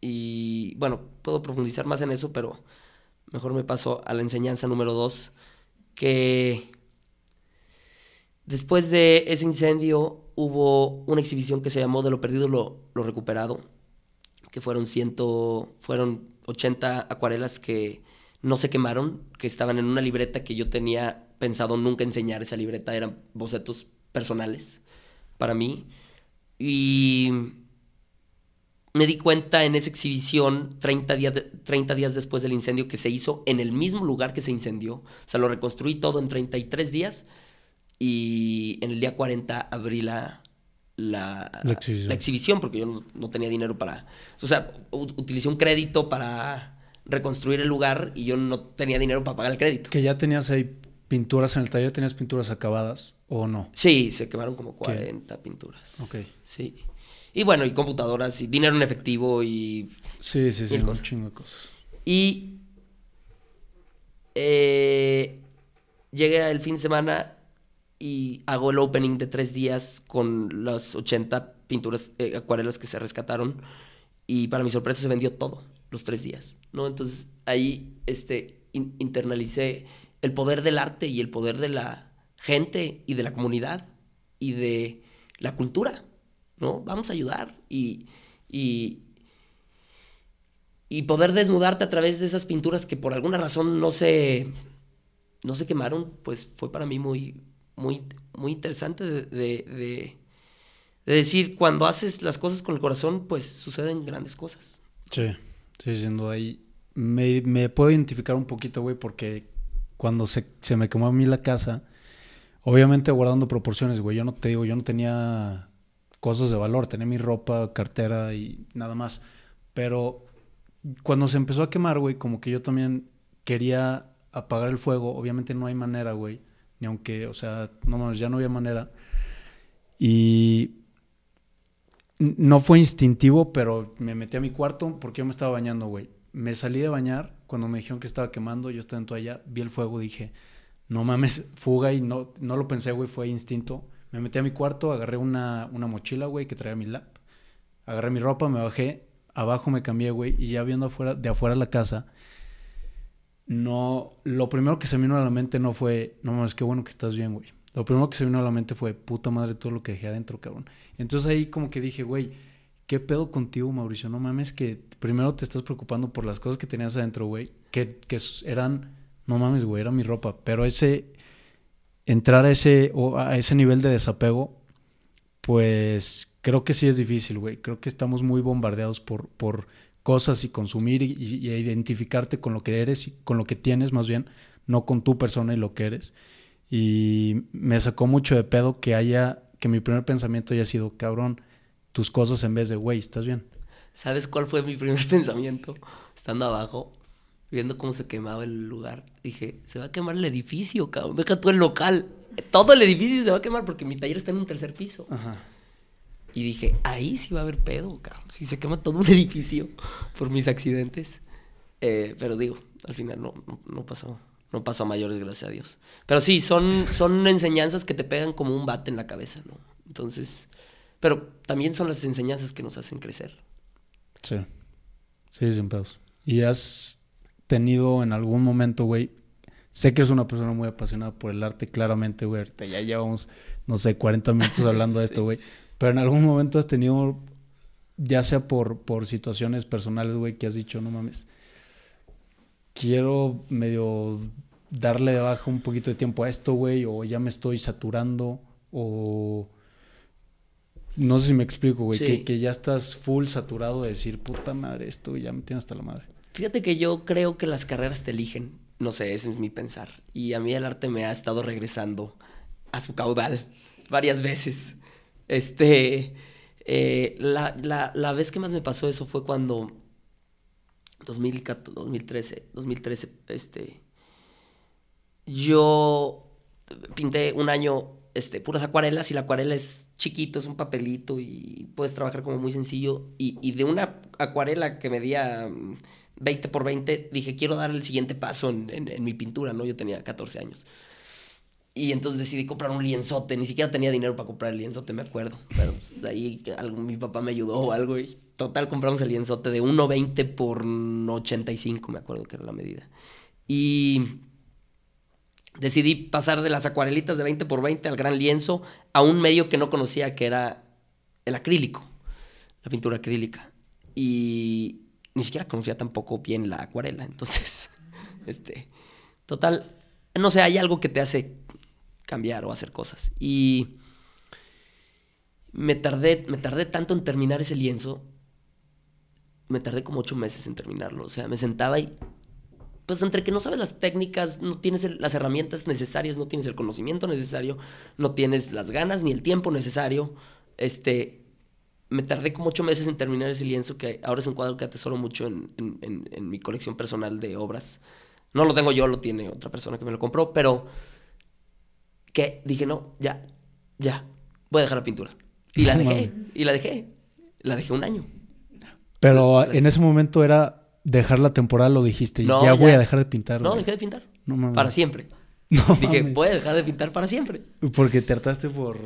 Y bueno, puedo profundizar más en eso, pero mejor me paso a la enseñanza número dos, que después de ese incendio hubo una exhibición que se llamó De lo perdido lo, lo recuperado, que fueron ciento, fueron 80 acuarelas que no se quemaron, que estaban en una libreta que yo tenía pensado nunca enseñar esa libreta, eran bocetos personales para mí. Y me di cuenta en esa exhibición 30 días, de- 30 días después del incendio que se hizo en el mismo lugar que se incendió. O sea, lo reconstruí todo en 33 días y en el día 40 abrí la, la, La exhibición. la exhibición porque yo no, no tenía dinero para... O sea, utilicé un crédito para reconstruir el lugar y yo no tenía dinero para pagar el crédito. Que ya tenías ahí pinturas en el taller, tenías pinturas acabadas o no. Sí, se quemaron como 40 pinturas. Ok. Sí. Y bueno, y computadoras, y dinero en efectivo, y Sí, sí, sí, un chingo de cosas. Y eh, llegué el fin de semana y hago el opening de tres días con las 80 pinturas, eh, acuarelas que se rescataron. Y para mi sorpresa se vendió todo, los tres días, ¿no? Entonces ahí este, in- internalicé el poder del arte y el poder de la gente y de la comunidad y de la cultura, ¿no? Vamos a ayudar y, y, y poder desnudarte a través de esas pinturas que por alguna razón no se, no se quemaron, pues fue para mí muy, muy, muy interesante de- de- de decir, cuando haces las cosas con el corazón, pues suceden grandes cosas. Sí, sí, sin duda. Me, me puedo identificar un poquito, güey, porque cuando se, se me quemó a mí la casa, obviamente guardando proporciones, güey, yo no te digo, yo no tenía cosas de valor, tenía mi ropa, cartera y nada más. Pero cuando se empezó a quemar, güey, como que yo también quería apagar el fuego. Obviamente no hay manera, güey. Ni aunque, o sea, no ya no había manera. Y no fue instintivo, pero me metí a mi cuarto porque yo me estaba bañando, güey. Me salí de bañar cuando me dijeron que estaba quemando, yo estaba en toalla, vi el fuego, dije, no mames, fuga y no, no lo pensé, güey, fue instinto. Me metí a mi cuarto, agarré una, una mochila, güey, que traía mi lap. Agarré mi ropa, me bajé, abajo me cambié, güey, y ya viendo afuera, de afuera la casa, no, lo primero que se me vino a la mente no fue, no mames, qué bueno que estás bien, güey. Lo primero que se vino a la mente fue, puta madre, todo lo que dejé adentro, cabrón. Entonces ahí como que dije, güey, ¿qué pedo contigo, Mauricio? No mames que primero te estás preocupando por las cosas que tenías adentro, güey, que, que eran, no mames, güey, era mi ropa. Pero ese, entrar a ese, o a ese nivel de desapego, pues creo que sí es difícil, güey. Creo que estamos muy bombardeados por, por cosas y consumir y, y- y identificarte con lo que eres y con lo que tienes más bien, no con tu persona y lo que eres. Y me sacó mucho de pedo que haya, que mi primer pensamiento haya sido, cabrón, tus cosas en vez de, güey, ¿estás bien? ¿Sabes cuál fue mi primer *laughs* pensamiento? Estando abajo, viendo cómo se quemaba el lugar, dije, se va a quemar el edificio, cabrón, deja tú el local. Todo el edificio se va a quemar porque mi taller está en un tercer piso. Ajá. Y dije, ahí sí va a haber pedo, cabrón. Si se quema todo un *laughs* edificio por mis accidentes. Eh, pero digo, al final no, no, no pasó. No pasó a mayores, gracias a Dios. Pero sí, son, son *laughs* enseñanzas que te pegan como un bate en la cabeza, ¿no? Entonces, pero también son las enseñanzas que nos hacen crecer. Sí. Sí, sin pedos. ¿Y has tenido en algún momento, güey? Sé que eres una persona muy apasionada por el arte, claramente, güey. Ahorita ya llevamos, no sé, 40 minutos hablando de *laughs* esto, güey. Pero en algún momento has tenido, ya sea por, por situaciones personales, güey, que has dicho, no mames, quiero medio darle de baja un poquito de tiempo a esto, güey, o ya me estoy saturando, o... No sé si me explico, güey, Sí. que, que ya estás full saturado de decir, puta madre, esto ya me tiene hasta la madre. Fíjate que yo creo que las carreras te eligen. No sé, ese es mi pensar. Y a mí el arte me ha estado regresando a su caudal varias veces. Este, eh, la, la, la vez que más me pasó eso fue cuando 2014, 2013, 2013, este, yo pinté un año este, puras acuarelas y la acuarela es chiquito, es un papelito y puedes trabajar como muy sencillo. Y, de una acuarela que medía mm, 20 por 20, dije, quiero dar el siguiente paso en, en- en mi pintura, ¿no? Yo tenía 14 años. Y entonces decidí comprar un lienzote, ni siquiera tenía dinero para comprar el lienzote, me acuerdo. Pero pues, ahí algo- mi papá me ayudó o algo y total compramos el lienzote de 1.20 por 85, me acuerdo que era la medida. Y decidí pasar de las acuarelitas de 20 por 20 al gran lienzo a un medio que no conocía que era el acrílico, la pintura acrílica. Y ni siquiera conocía tampoco bien la acuarela, entonces, *laughs* este, total, no sé, hay algo que te hace cambiar o hacer cosas. Y me tardé, me tardé tanto en terminar ese lienzo, me tardé como ocho meses en terminarlo, o sea, me sentaba y pues entre que no sabes las técnicas, no tienes las herramientas necesarias, no tienes el conocimiento necesario, no tienes las ganas ni el tiempo necesario, este, me tardé como ocho meses en terminar ese lienzo que ahora es un cuadro que atesoro mucho en mi colección personal de obras. No lo tengo yo, lo tiene otra persona que me lo compró, pero que dije, no, ya, ya, voy a dejar la pintura. Y la dejé, y la dejé, la dejé un año. Pero en ese momento era dejar la temporada, lo dijiste, No, ya, voy ya. a dejar de pintar. No, güey. dejé de pintar. No mames. Para siempre. *laughs* No Dije, mames. voy a dejar de pintar para siempre. Porque te hartaste por,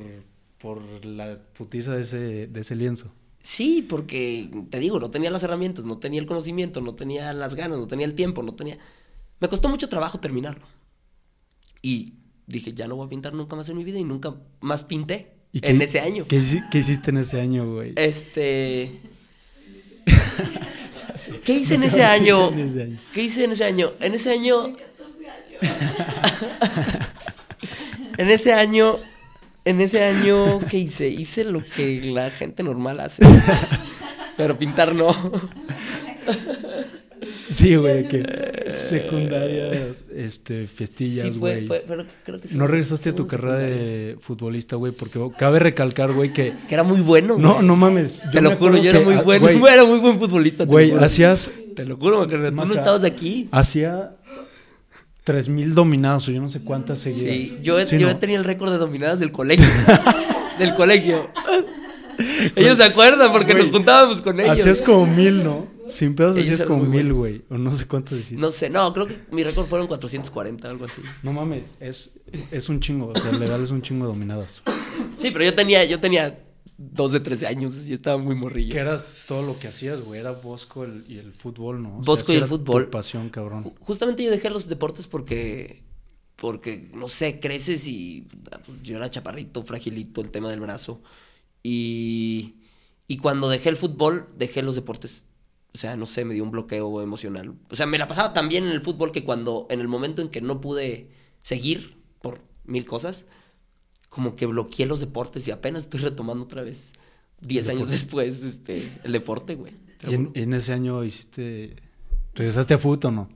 por la putiza de ese, de ese lienzo. Sí, porque te digo, no tenía las herramientas, no tenía el conocimiento, no tenía las ganas, no tenía el tiempo, no tenía. Me costó mucho trabajo terminarlo. Y dije, ya no voy a pintar nunca más en mi vida y nunca más pinté ¿Y en qué- ese año. ¿Qué, qué hiciste en ese año, güey? Este. *laughs* ¿Qué hice en ese año? En ese año. ¿Qué hice en ese año? En ese año. *laughs* en ese año. En ese año, ¿qué hice? Hice lo que la gente normal hace. Pero pintar no. *laughs* Sí, güey, que secundaria, este, festillas, Sí, fue, güey. fue, pero creo que sí No regresaste a tu carrera de futbolista, güey, porque cabe recalcar, güey, que... Que era muy bueno. No, güey. no mames. yo Te lo juro, yo era muy ah, bueno. Güey, *laughs* era muy buen futbolista. güey, hacías... Te lo juro, Macarena, tú no estabas aquí. Hacía 3000 dominados o yo no sé cuántas seguidas. Sí, yo, Sí, yo ¿no? tenía el récord de dominadas del colegio. *laughs* del colegio. *laughs* ellos se acuerdan porque nos juntábamos con ellos. Hacías como mil, ¿no? Sin pedos Ellos hacías como mil, güey. O no sé cuántos decías. No sé, no, creo que mi récord fueron 440, algo así. No mames, es, es un chingo. O sea, legal es un chingo dominadas. Sí, pero yo tenía, yo tenía dos de 13 años, yo estaba muy morrillo. Que eras todo lo que hacías, güey. Era Bosco el- y el fútbol, ¿no? O Bosco y el era tu fútbol. pasión, cabrón. Ju- Justamente yo dejé los deportes porque, porque, no sé, creces y ah, pues, yo era chaparrito, fragilito, el tema del brazo. Y, y cuando dejé el fútbol, dejé los deportes. O sea, no sé, me dio un bloqueo emocional. O sea, me la pasaba tan bien en el fútbol que cuando, en el momento en que no pude seguir por mil cosas, como que bloqueé los deportes y apenas estoy retomando otra vez, 10 años después, este, el deporte, güey. ¿Y en, ese año hiciste... ¿Regresaste a fútbol o no?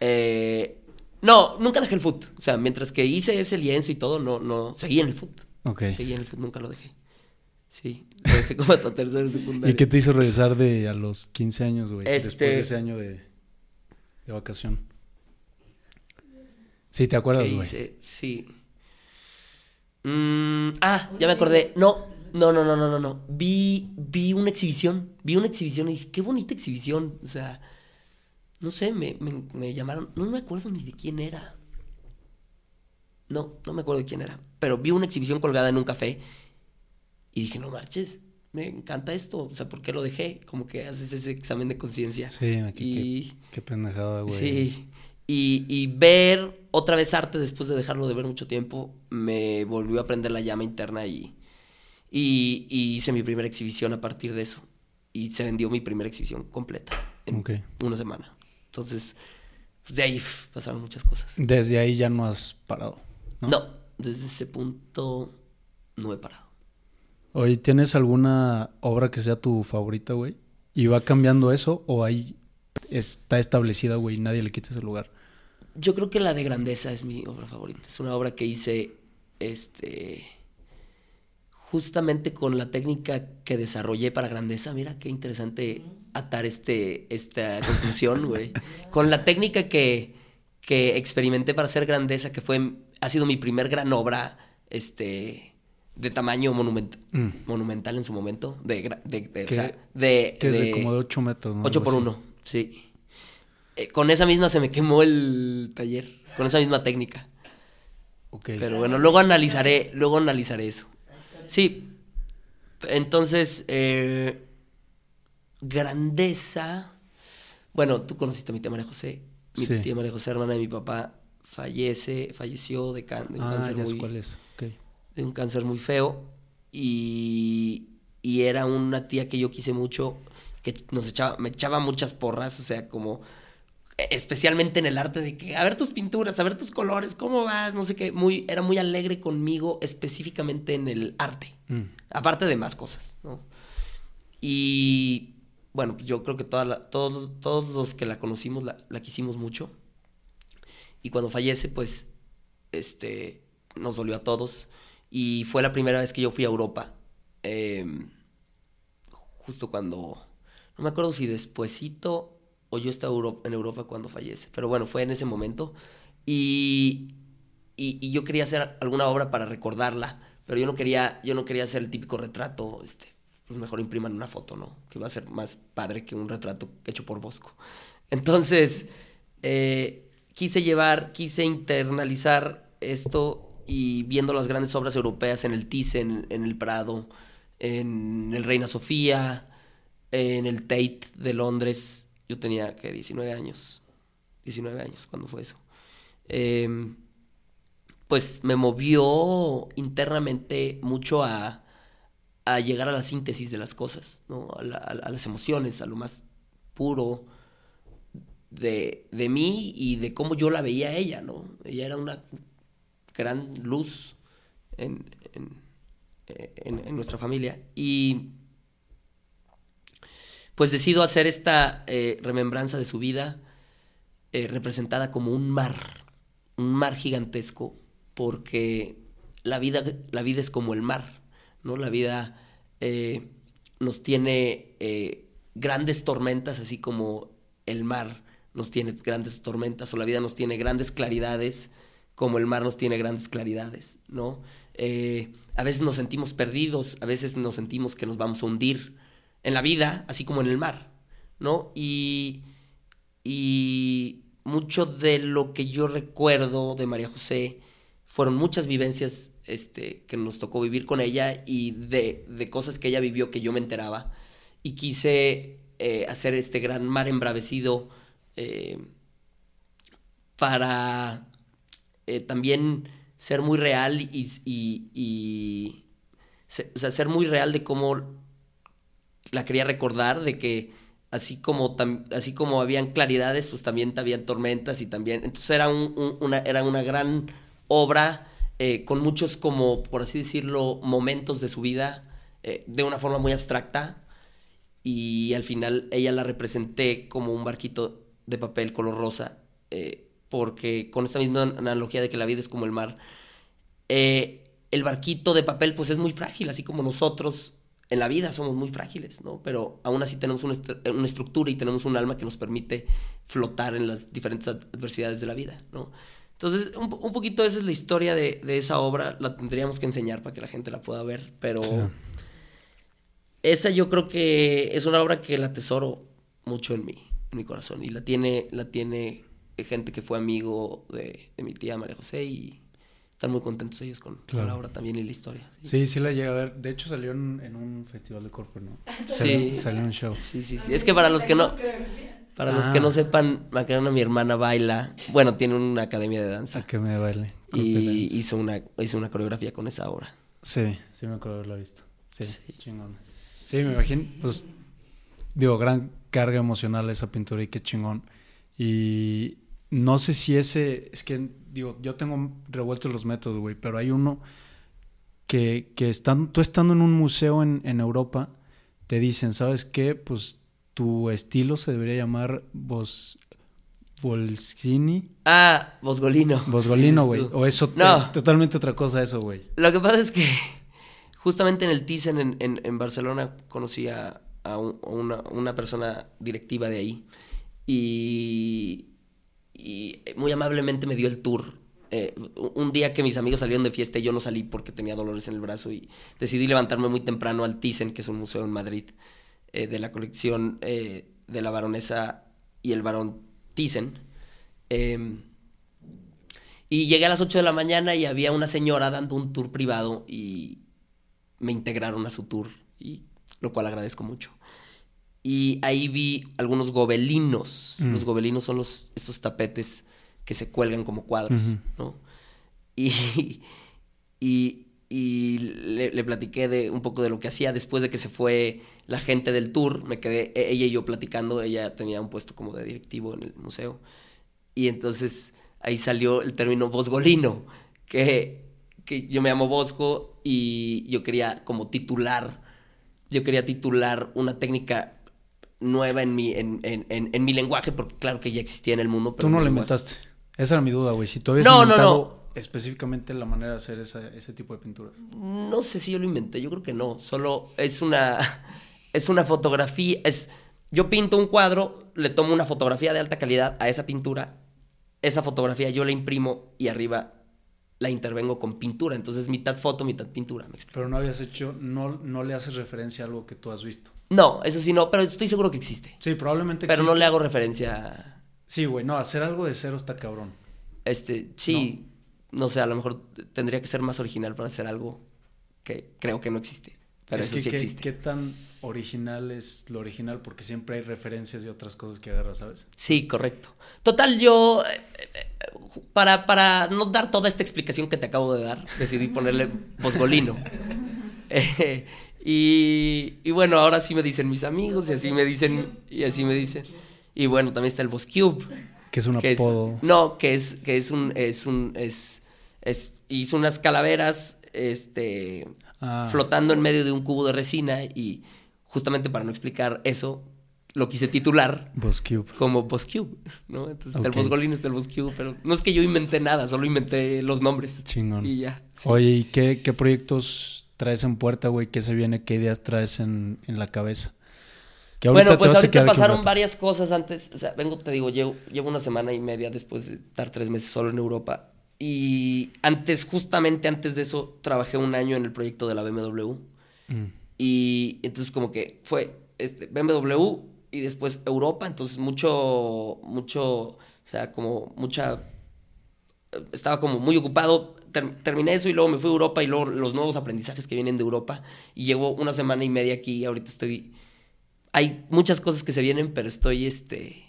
Eh, no, nunca dejé el foot. O sea, mientras que hice ese lienzo y todo, no, no, seguí en el foot. Ok. Seguí en el foot, nunca lo dejé. Sí, lo dejé como hasta tercero de secundaria. ¿Y qué te hizo regresar de a los 15 años, güey? Este- Después de ese año de, de vacación. Sí, ¿te acuerdas, ¿Qué güey? Sí. Mm, ah, ya me acordé. No, no, no, no, no, no, no. Vi, vi una exhibición. Vi una exhibición y dije, qué bonita exhibición. O sea, no sé, me, me, me llamaron. No me acuerdo ni de quién era. No, no me acuerdo de quién era. Pero vi una exhibición colgada en un café y dije, no marches, me encanta esto. O sea, ¿por qué lo dejé? Como que haces ese examen de conciencia. Sí, aquí, Y- qué, qué pendejada, güey. Sí. Y, y ver otra vez arte después de dejarlo de ver mucho tiempo, me volvió a prender la llama interna y, y, y hice mi primera exhibición a partir de eso. Y se vendió mi primera exhibición completa en una semana. Entonces, pues, de ahí pasaron muchas cosas. Desde ahí ya no has parado, ¿no? ¿No? desde ese punto no he parado. Oye, ¿tienes alguna obra que sea tu favorita, güey? ¿Y va cambiando eso o ahí está establecida, güey, y nadie le quita ese lugar? Yo creo que la de Grandeza es mi obra favorita. Es una obra que hice, este, justamente con la técnica que desarrollé para Grandeza. Mira qué interesante atar este, esta conclusión, *laughs* güey. Con la técnica que, que experimenté para hacer Grandeza, que fue, ha sido mi primer gran obra este, de tamaño monument- Mm. monumental en su momento, de, de, de- o ¿Qué- sea, de, Que es de como de 8 metros, ¿no? 8 Algo por así. 1, sí. Eh, con esa misma se me quemó el taller, con esa misma técnica. Ok. Pero bueno, luego analizaré, luego analizaré eso. Sí, entonces, eh, grandeza. Bueno, tú conociste a mi tía María José. Mi Sí. tía María José, hermana de mi papá, fallece, falleció de, can- de ah, cáncer ya muy, cuál es. De un cáncer muy feo y, y era una tía que yo quise mucho, que nos echaba, me echaba muchas porras, o sea, como especialmente en el arte de que a ver tus pinturas, a ver tus colores, cómo vas, no sé qué, muy era muy alegre conmigo específicamente en el arte, Mm. aparte de más cosas, ¿no? Y bueno, pues yo creo que toda la- todos, todos los que la conocimos la, la quisimos mucho. Y cuando fallece, pues, este, nos dolió a todos. Y fue la primera vez que yo fui a Europa. em, justo cuando, no me acuerdo si despuesito o yo estaba en Europa cuando fallece. Pero bueno, fue en ese momento. Y, y, y yo quería hacer alguna obra para recordarla. Pero yo no quería, yo no quería hacer el típico retrato, este, pues mejor impriman una foto, ¿no? Que va a ser más padre que un retrato hecho por Bosco. Entonces, eh, quise llevar, quise internalizar esto y viendo las grandes obras europeas en el Thyssen, en el Prado, en el Reina Sofía, en el Tate de Londres. Yo tenía, que 19 años. 19 años cuando fue eso. Em, pues me movió internamente mucho a, a llegar a la síntesis de las cosas, ¿no? A, a las emociones, a lo más puro de, de mí y de cómo yo la veía a ella, ¿no? Ella era una gran luz en, en, en- nuestra familia. Y pues decido hacer esta eh, remembranza de su vida eh, representada como un mar, un mar gigantesco, porque la vida, la vida es como el mar, ¿no? La vida eh, nos tiene grandes tormentas, así como el mar nos tiene grandes tormentas, o la vida nos tiene grandes claridades, como el mar nos tiene grandes claridades, ¿no? Eh, a veces nos sentimos perdidos, a veces nos sentimos que nos vamos a hundir en la vida, así como en el mar, ¿no? Y, y mucho de lo que yo recuerdo de María José fueron muchas vivencias este, que nos tocó vivir con ella y de, de cosas que ella vivió que yo me enteraba. Y quise eh, hacer este gran mar embravecido eh, para eh, también ser muy real y, y- y ser muy real de cómo la quería recordar, de que así como, tam- así como habían claridades, pues también habían tormentas y también, entonces era, un- un- una, era una gran obra eh, con muchos como, por así decirlo, momentos de su vida eh, de una forma muy abstracta. Y al final ella la representé como un barquito de papel color rosa, porque con esta misma analogía de que la vida es como el mar, eh, el barquito de papel pues es muy frágil, así como nosotros en la vida somos muy frágiles, ¿no? Pero aún así tenemos una, est- una estructura y tenemos un alma que nos permite flotar en las diferentes adversidades de la vida, ¿no? Entonces, un, un poquito esa es la historia de, de esa obra, la tendríamos que enseñar para que la gente la pueda ver, pero Sí. esa yo creo que es una obra que la atesoro mucho en mi, en mi corazón y la tiene, la tiene gente que fue amigo de, de mi tía María José y están muy contentos ellos con, la obra también y la historia. Sí, sí la llegué a ver. De hecho salió en, en un festival de corpo, ¿no? *laughs* Sí. Salió, en un show. Sí, sí, sí. Es que para los que no, para los que Ah. no sepan, Macarena, mi hermana, baila. Bueno, tiene una academia de danza. A que me baile. Y dance. hizo una, hizo una coreografía con esa obra. Sí, sí me acuerdo de haberlo visto. Sí, Sí. chingón. Sí, me imagino, pues, digo, gran carga emocional esa pintura y qué chingón. Y no sé si ese, es que, digo, yo tengo revueltos los métodos, güey, pero hay uno que, que están, tú estando en un museo en, en Europa, te dicen, ¿sabes qué? Pues tu estilo se debería llamar Bos, Bolsini, Ah, Bosgolino. Bosgolino, güey. O eso No. es totalmente otra cosa eso, güey. Lo que pasa es que *laughs* justamente en el Thyssen en, en, en Barcelona conocí a, a un- a una, una persona directiva de ahí y, y muy amablemente me dio el tour eh, un día que mis amigos salieron de fiesta y yo no salí porque tenía dolores en el brazo y decidí levantarme muy temprano al Thyssen, que es un museo en Madrid, eh, de la colección eh, de la baronesa y el barón Thyssen. Em, y llegué a las 8 de la mañana y había una señora dando un tour privado y me integraron a su tour, y, lo cual agradezco mucho. Y ahí vi algunos gobelinos. Mm. Los gobelinos son los, estos tapetes que se cuelgan como cuadros. ¿no? Y, *laughs* y, y le, le platiqué de un poco de lo que hacía después de que se fue la gente del tour. Me quedé e- ella y yo platicando. Ella tenía un puesto como de directivo en el museo. Y entonces ahí salió el término bosgolino, que, que yo me llamo Bosco y yo quería como titular, yo quería titular una técnica nueva en mi, en, en, en, en mi lenguaje, porque claro que ya existía en el mundo. Pero Tú no la inventaste. Esa era mi duda, güey. Si tú habías No, no, inventado específicamente la manera de hacer esa- ese tipo de pinturas. No sé si yo lo inventé, yo creo que no. Solo es una. *laughs* Es una fotografía. Es. Yo pinto un cuadro, le tomo una fotografía de alta calidad a esa pintura. Esa fotografía yo la imprimo y arriba la intervengo con pintura. Entonces mitad foto, mitad pintura. ¿me? Pero no habías hecho, no, no le haces referencia a algo que tú has visto. No, eso sí no, pero estoy seguro que existe. Sí, probablemente Pero no existe. le hago referencia. Sí, güey, no, hacer algo de cero está cabrón. Este, sí, no, sé, a lo mejor tendría que ser más original para hacer algo que creo que no existe. Pero es eso que sí existe. qué tan original es lo original porque siempre hay referencias de otras cosas que agarras, ¿sabes? Sí, correcto. Total, yo, eh, eh, para, para no dar toda esta explicación que te acabo de dar, decidí ponerle *laughs* posgolino. *laughs* Eh, y, y bueno, ahora sí me dicen mis amigos y así me dicen, y así me dicen. Y bueno, también está el Boscube. Que es un que es- apodo. no, que es, que es un, es un, es, es, hizo unas calaveras, este, Ah, flotando en medio de un cubo de resina y justamente para no explicar eso, lo quise titular Boscube. como Boscube, ¿no? Entonces está el Ok. Bosgolino, está el Boscube, pero no es que yo inventé nada, solo inventé los nombres. Chingón. Y ya. sí. Oye, ¿y qué, qué proyectos traes en puerta, güey? ¿Qué se viene? ¿Qué ideas traes en, en la cabeza? Que Bueno, pues ahorita pasaron varias cosas antes. O sea, vengo, te digo, llevo, llevo una semana y media después de estar tres meses solo en Europa. Y antes, justamente antes de eso, trabajé un año en el proyecto de la BMW. Mm. Y entonces como que fue este, BMW y después Europa, entonces mucho, mucho, o sea, como mucha, eh, estaba como muy ocupado, Ter- terminé eso y luego me fui a Europa y luego los nuevos aprendizajes que vienen de Europa y llevo una semana y media aquí y ahorita estoy, hay muchas cosas que se vienen, pero estoy, este,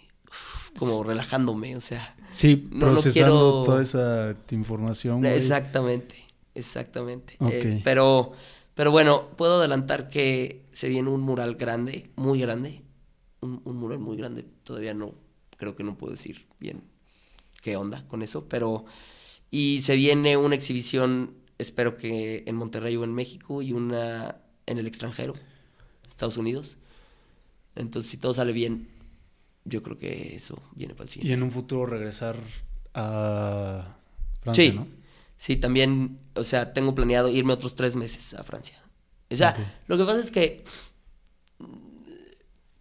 como relajándome, o sea, Sí, No, no procesando quiero- toda esa información, güey. Exactamente, exactamente. Eh, pero, pero bueno, puedo adelantar que se viene un mural grande, muy grande. Un, un mural muy grande. Todavía no, creo que no puedo decir bien qué onda con eso, pero... Y se viene una exhibición, espero que en Monterrey o en México, y una en el extranjero, Estados Unidos. Entonces, si todo sale bien, yo creo que eso viene para el siguiente. Y en un futuro regresar a Francia, sí, ¿no? sí, también, o sea, tengo planeado irme otros tres meses a Francia. O sea, lo que pasa es que mm,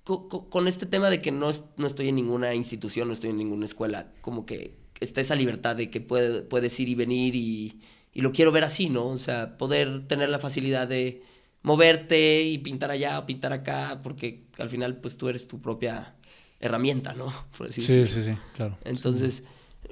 co- co- con, este tema de que no, no estoy en ninguna institución, no estoy en ninguna escuela, como que está esa libertad de que puede- puedes ir y venir y, y lo quiero ver así, ¿no? O sea, poder tener la facilidad de moverte y pintar allá o pintar acá, porque al final pues tú eres tu propia herramienta, ¿no? *laughs* Por así Sí, sí, sí, claro. Entonces,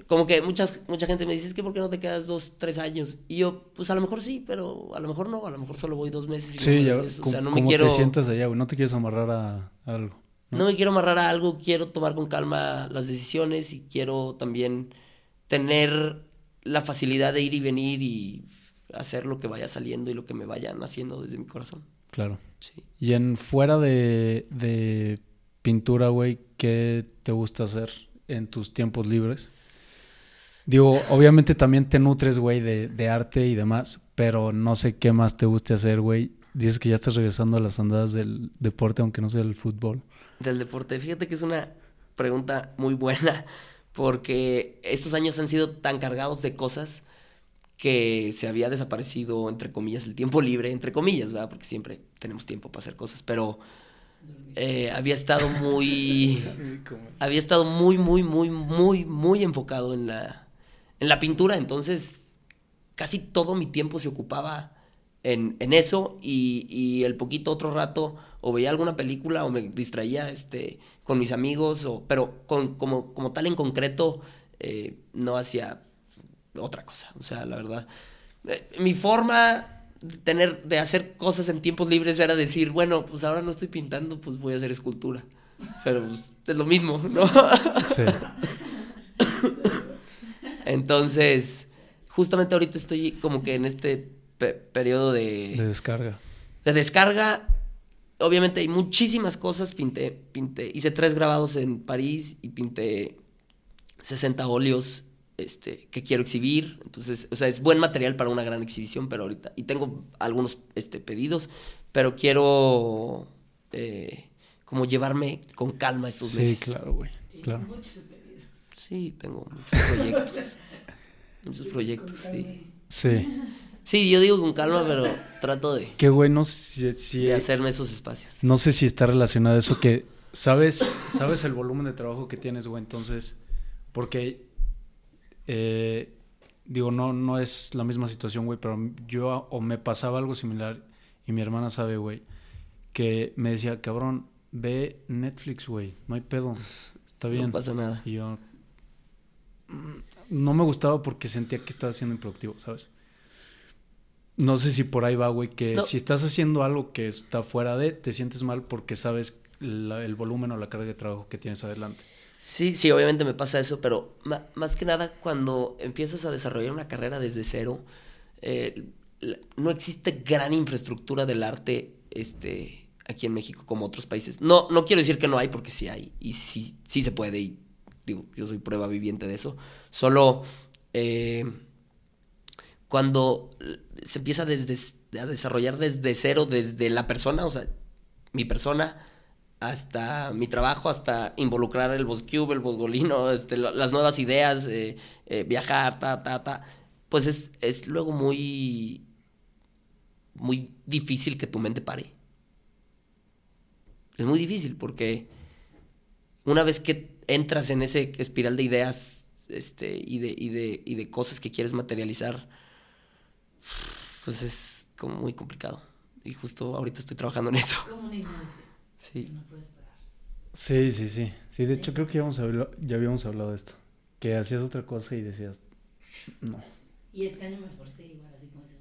como que muchas, mucha gente me dice, es que ¿por qué no te quedas dos, tres años? Y yo, pues a lo mejor sí, pero a lo mejor no, a lo mejor solo voy dos meses. Y Sí, ya. O ¿cómo, sea, no me quiero, te sientas allá, güey? No te quieres amarrar a, a algo. No me quiero amarrar a algo, quiero tomar con calma las decisiones y quiero también tener la facilidad de ir y venir y hacer lo que vaya saliendo y lo que me vayan haciendo desde mi corazón. Claro. Sí. Y en fuera de, de pintura, güey, ¿qué te gusta hacer en tus tiempos libres? Digo, obviamente también te nutres, güey, de, de arte y demás, pero no sé qué más te guste hacer, güey. Dices que ya estás regresando a las andadas del deporte, aunque no sea el fútbol. Del deporte. Fíjate que es una pregunta muy buena porque estos años han sido tan cargados de cosas que se había desaparecido, entre comillas, el tiempo libre, entre comillas, ¿verdad? Porque siempre tenemos tiempo para hacer cosas, pero eh, había estado muy... *laughs* había estado muy, muy, muy, muy, muy enfocado en la, en la pintura, entonces casi todo mi tiempo se ocupaba en, en eso y, y, el poquito otro rato o veía alguna película o me distraía este, con mis amigos, o, pero con, como, como tal en concreto eh, no hacía otra cosa. O sea, la verdad, eh, mi forma de tener, de hacer cosas en tiempos libres era decir, bueno, pues ahora no estoy pintando, pues voy a hacer escultura. Pero pues, es lo mismo, ¿no? Sí. Entonces, justamente ahorita estoy como que en este periodo de... De descarga. De descarga. Obviamente hay muchísimas cosas. Pinté, pinté, hice tres grabados en París y pinté 60 óleos este, que quiero exhibir. Entonces, o sea, es buen material para una gran exhibición, pero ahorita... Y tengo algunos este, pedidos, pero quiero... Eh, como llevarme con calma estos meses. Sí, claro, güey. Claro. Sí, tengo muchos proyectos. *laughs* muchos proyectos, sí. Sí. Sí, yo digo con calma, pero trato de. Qué güey, no sé si, de hacerme esos espacios. No sé si está relacionado a eso que sabes, sabes el volumen de trabajo que tienes, güey. Entonces, porque eh, digo, no, no es la misma situación, güey, pero yo o me pasaba algo similar y mi hermana sabe, güey, que me decía, cabrón, ve Netflix, güey, no hay pedo, está bien. No pasa nada. Y yo mm, no me gustaba porque sentía que estaba siendo improductivo, ¿sabes? No sé si por ahí va, güey, que si estás haciendo algo que está fuera de, te sientes mal porque sabes el volumen o la carga de trabajo que tienes adelante. Sí, sí, obviamente me pasa eso, pero más que nada cuando empiezas a desarrollar una carrera desde cero, eh, no existe gran infraestructura del arte este, aquí en México como otros países. No, no quiero decir que no hay, porque sí hay, y sí, sí se puede, y digo, yo soy prueba viviente de eso. Solo eh, cuando se empieza desde, a desarrollar desde cero, desde la persona, o sea, mi persona, hasta mi trabajo, hasta involucrar el Boscube, el Bosgolino, *laughs* este, las nuevas ideas, eh, eh, viajar, ta, ta, ta, pues es, es luego muy, muy difícil que tu mente pare. Es muy difícil porque una vez que entras en ese espiral de ideas este, y, de, y, de, y de cosas que quieres materializar, pues es como muy complicado. Y justo ahorita estoy trabajando en eso. Sí. Sí, sí, sí. Sí, de hecho creo que ya habíamos, hablado, ya habíamos hablado de esto. Que hacías otra cosa y decías, no. Y este año me esforcé igual, así como se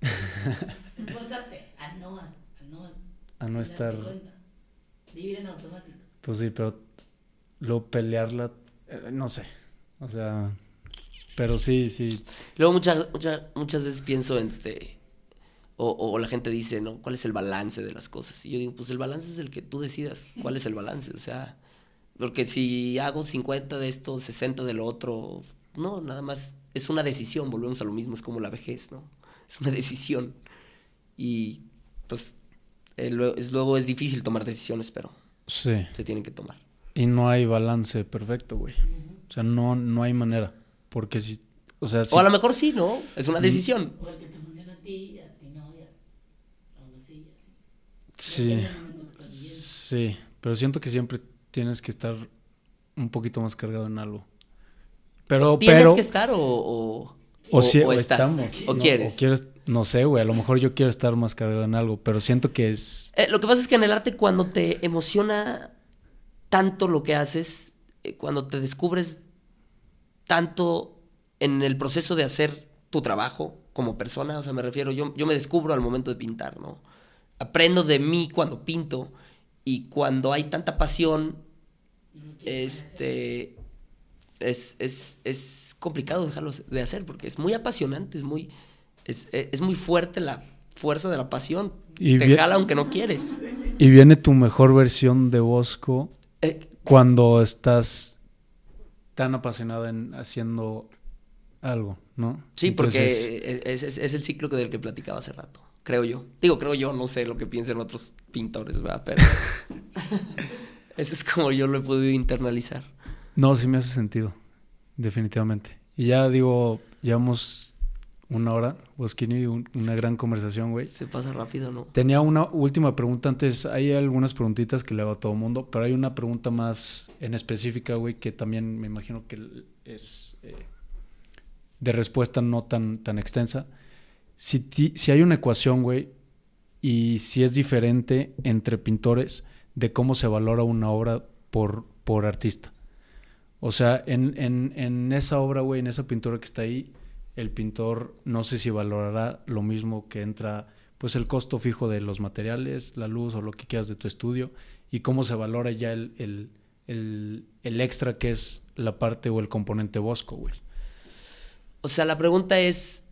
*laughs* Esforzarte a no, a no, a no estar... Vivir en automático. Pues sí, pero luego pelearla, eh, no sé. O sea, pero sí, sí. Luego muchas, muchas, muchas veces pienso en este o, la gente dice, ¿no? ¿Cuál es el balance de las cosas? Y yo digo, pues el balance es el que tú decidas. ¿Cuál es el balance? O sea, porque si hago 50 de esto, 60 de lo otro, no, nada más es una decisión, volvemos a lo mismo, es como la vejez, ¿no? Es una *laughs* decisión. Y pues es, luego es difícil tomar decisiones, pero sí. se tienen que tomar. Y no hay balance perfecto, güey. O sea, no, no hay manera. Porque si, o sea, O a lo mejor sí, ¿no? Es una decisión. O el que te funciona a ti, Sí, sí, pero siento que siempre tienes que estar un poquito más cargado en algo. Pero, ¿Tienes que estar o, o, o, estamos? ¿O quieres? quieres? No sé, güey, a lo mejor yo quiero estar más cargado en algo, pero siento que es... Eh, lo que pasa es que en el arte cuando te emociona tanto lo que haces, eh, cuando te descubres tanto en el proceso de hacer tu trabajo como persona, o sea, me refiero, yo, yo me descubro al momento de pintar, ¿no? aprendo de mí cuando pinto y cuando hay tanta pasión, este, es, es, es complicado dejarlo de hacer porque es muy apasionante, es muy, es, es muy fuerte la fuerza de la pasión. Y Te jala aunque no quieres. Y viene tu mejor versión de Bosco eh, cuando estás tan apasionado en haciendo algo, ¿no? Sí, porque es, es, es, el ciclo del que platicaba hace rato creo yo. Digo, creo yo, no sé lo que piensen otros pintores, ¿verdad? Pero *laughs* eso es como yo lo he podido internalizar. No, sí me hace sentido, definitivamente. Y ya digo, llevamos una hora, Boschini, un- una gran conversación, güey. Se pasa rápido, ¿no? Tenía una última pregunta antes. Hay algunas preguntitas que le hago a todo el mundo, pero hay una pregunta más en específica, güey, que también me imagino que es eh, de respuesta no tan, tan extensa. Si, ti- si hay una ecuación, güey, y si es diferente entre pintores de cómo se valora una obra por, por artista. O sea, en, en, en esa obra, güey, en esa pintura que está ahí, el pintor no sé si valorará lo mismo que entra, pues el costo fijo de los materiales, la luz o lo que quieras de tu estudio, y cómo se valora ya el, el, el, el extra que es la parte o el componente bosco, güey. O sea, la pregunta es.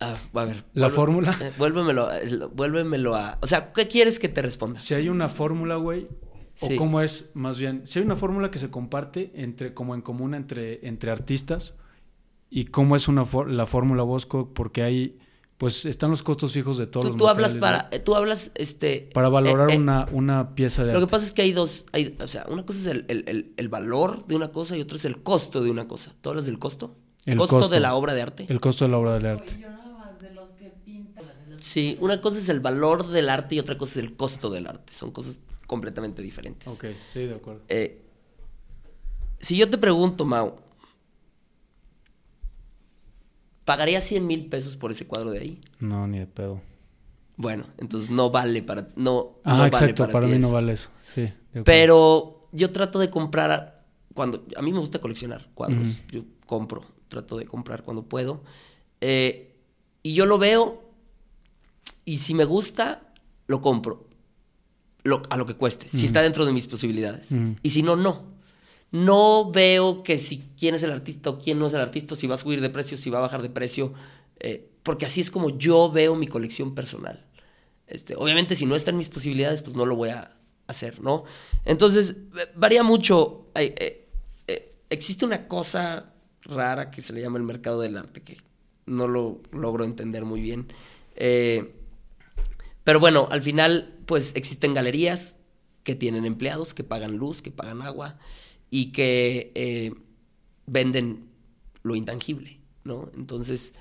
ah, a ver. La vuelve- fórmula. eh, vuélvemelo, eh, vuélvemelo a. O sea, ¿qué quieres que te responda? Si hay una fórmula, güey, o Sí. cómo es, más bien, si hay una fórmula que se comparte entre, como en común entre, entre artistas, y cómo es una for- la fórmula Bosco, porque hay, pues están los costos fijos de todos Tú, los tú hablas para. eh, Tú hablas, este. Para valorar eh, eh, una, una pieza de Lo que pasa es que hay dos. Hay, o sea, una cosa es el, el- el- el valor de una cosa y otra es el costo de una cosa. ¿Tú hablas del costo? El costo, costo. de la obra de arte. El costo de la obra de arte. Yo nada más de los que pintan. Sí, una cosa es el valor del arte y otra cosa es el costo del arte. Son cosas completamente diferentes. Ok, sí, de acuerdo. Eh, si yo te pregunto, Mau, ¿pagarías 100 mil pesos por ese cuadro de ahí? No, ni de pedo. Bueno, entonces no vale para... No, Ah, no vale exacto, para, mí no vale eso. Sí. Pero yo trato de comprar cuando a mí me gusta coleccionar cuadros. Yo compro, trato de comprar cuando puedo. Eh, y yo lo veo y si me gusta, lo compro. Lo- a lo que cueste, si está dentro de mis posibilidades. Y si no, no. No veo que si quién es el artista o quién no es el artista, si va a subir de precio, si va a bajar de precio, eh, porque así es como yo veo mi colección personal. Este, obviamente, si no está en mis posibilidades, pues no lo voy a hacer, ¿no? Entonces, varía mucho. Eh, eh, existe una cosa rara que se le llama el mercado del arte, que no lo logro entender muy bien. Pero bueno, al final, pues existen galerías que tienen empleados, que pagan luz, que pagan agua y que eh, venden lo intangible, ¿no? Entonces,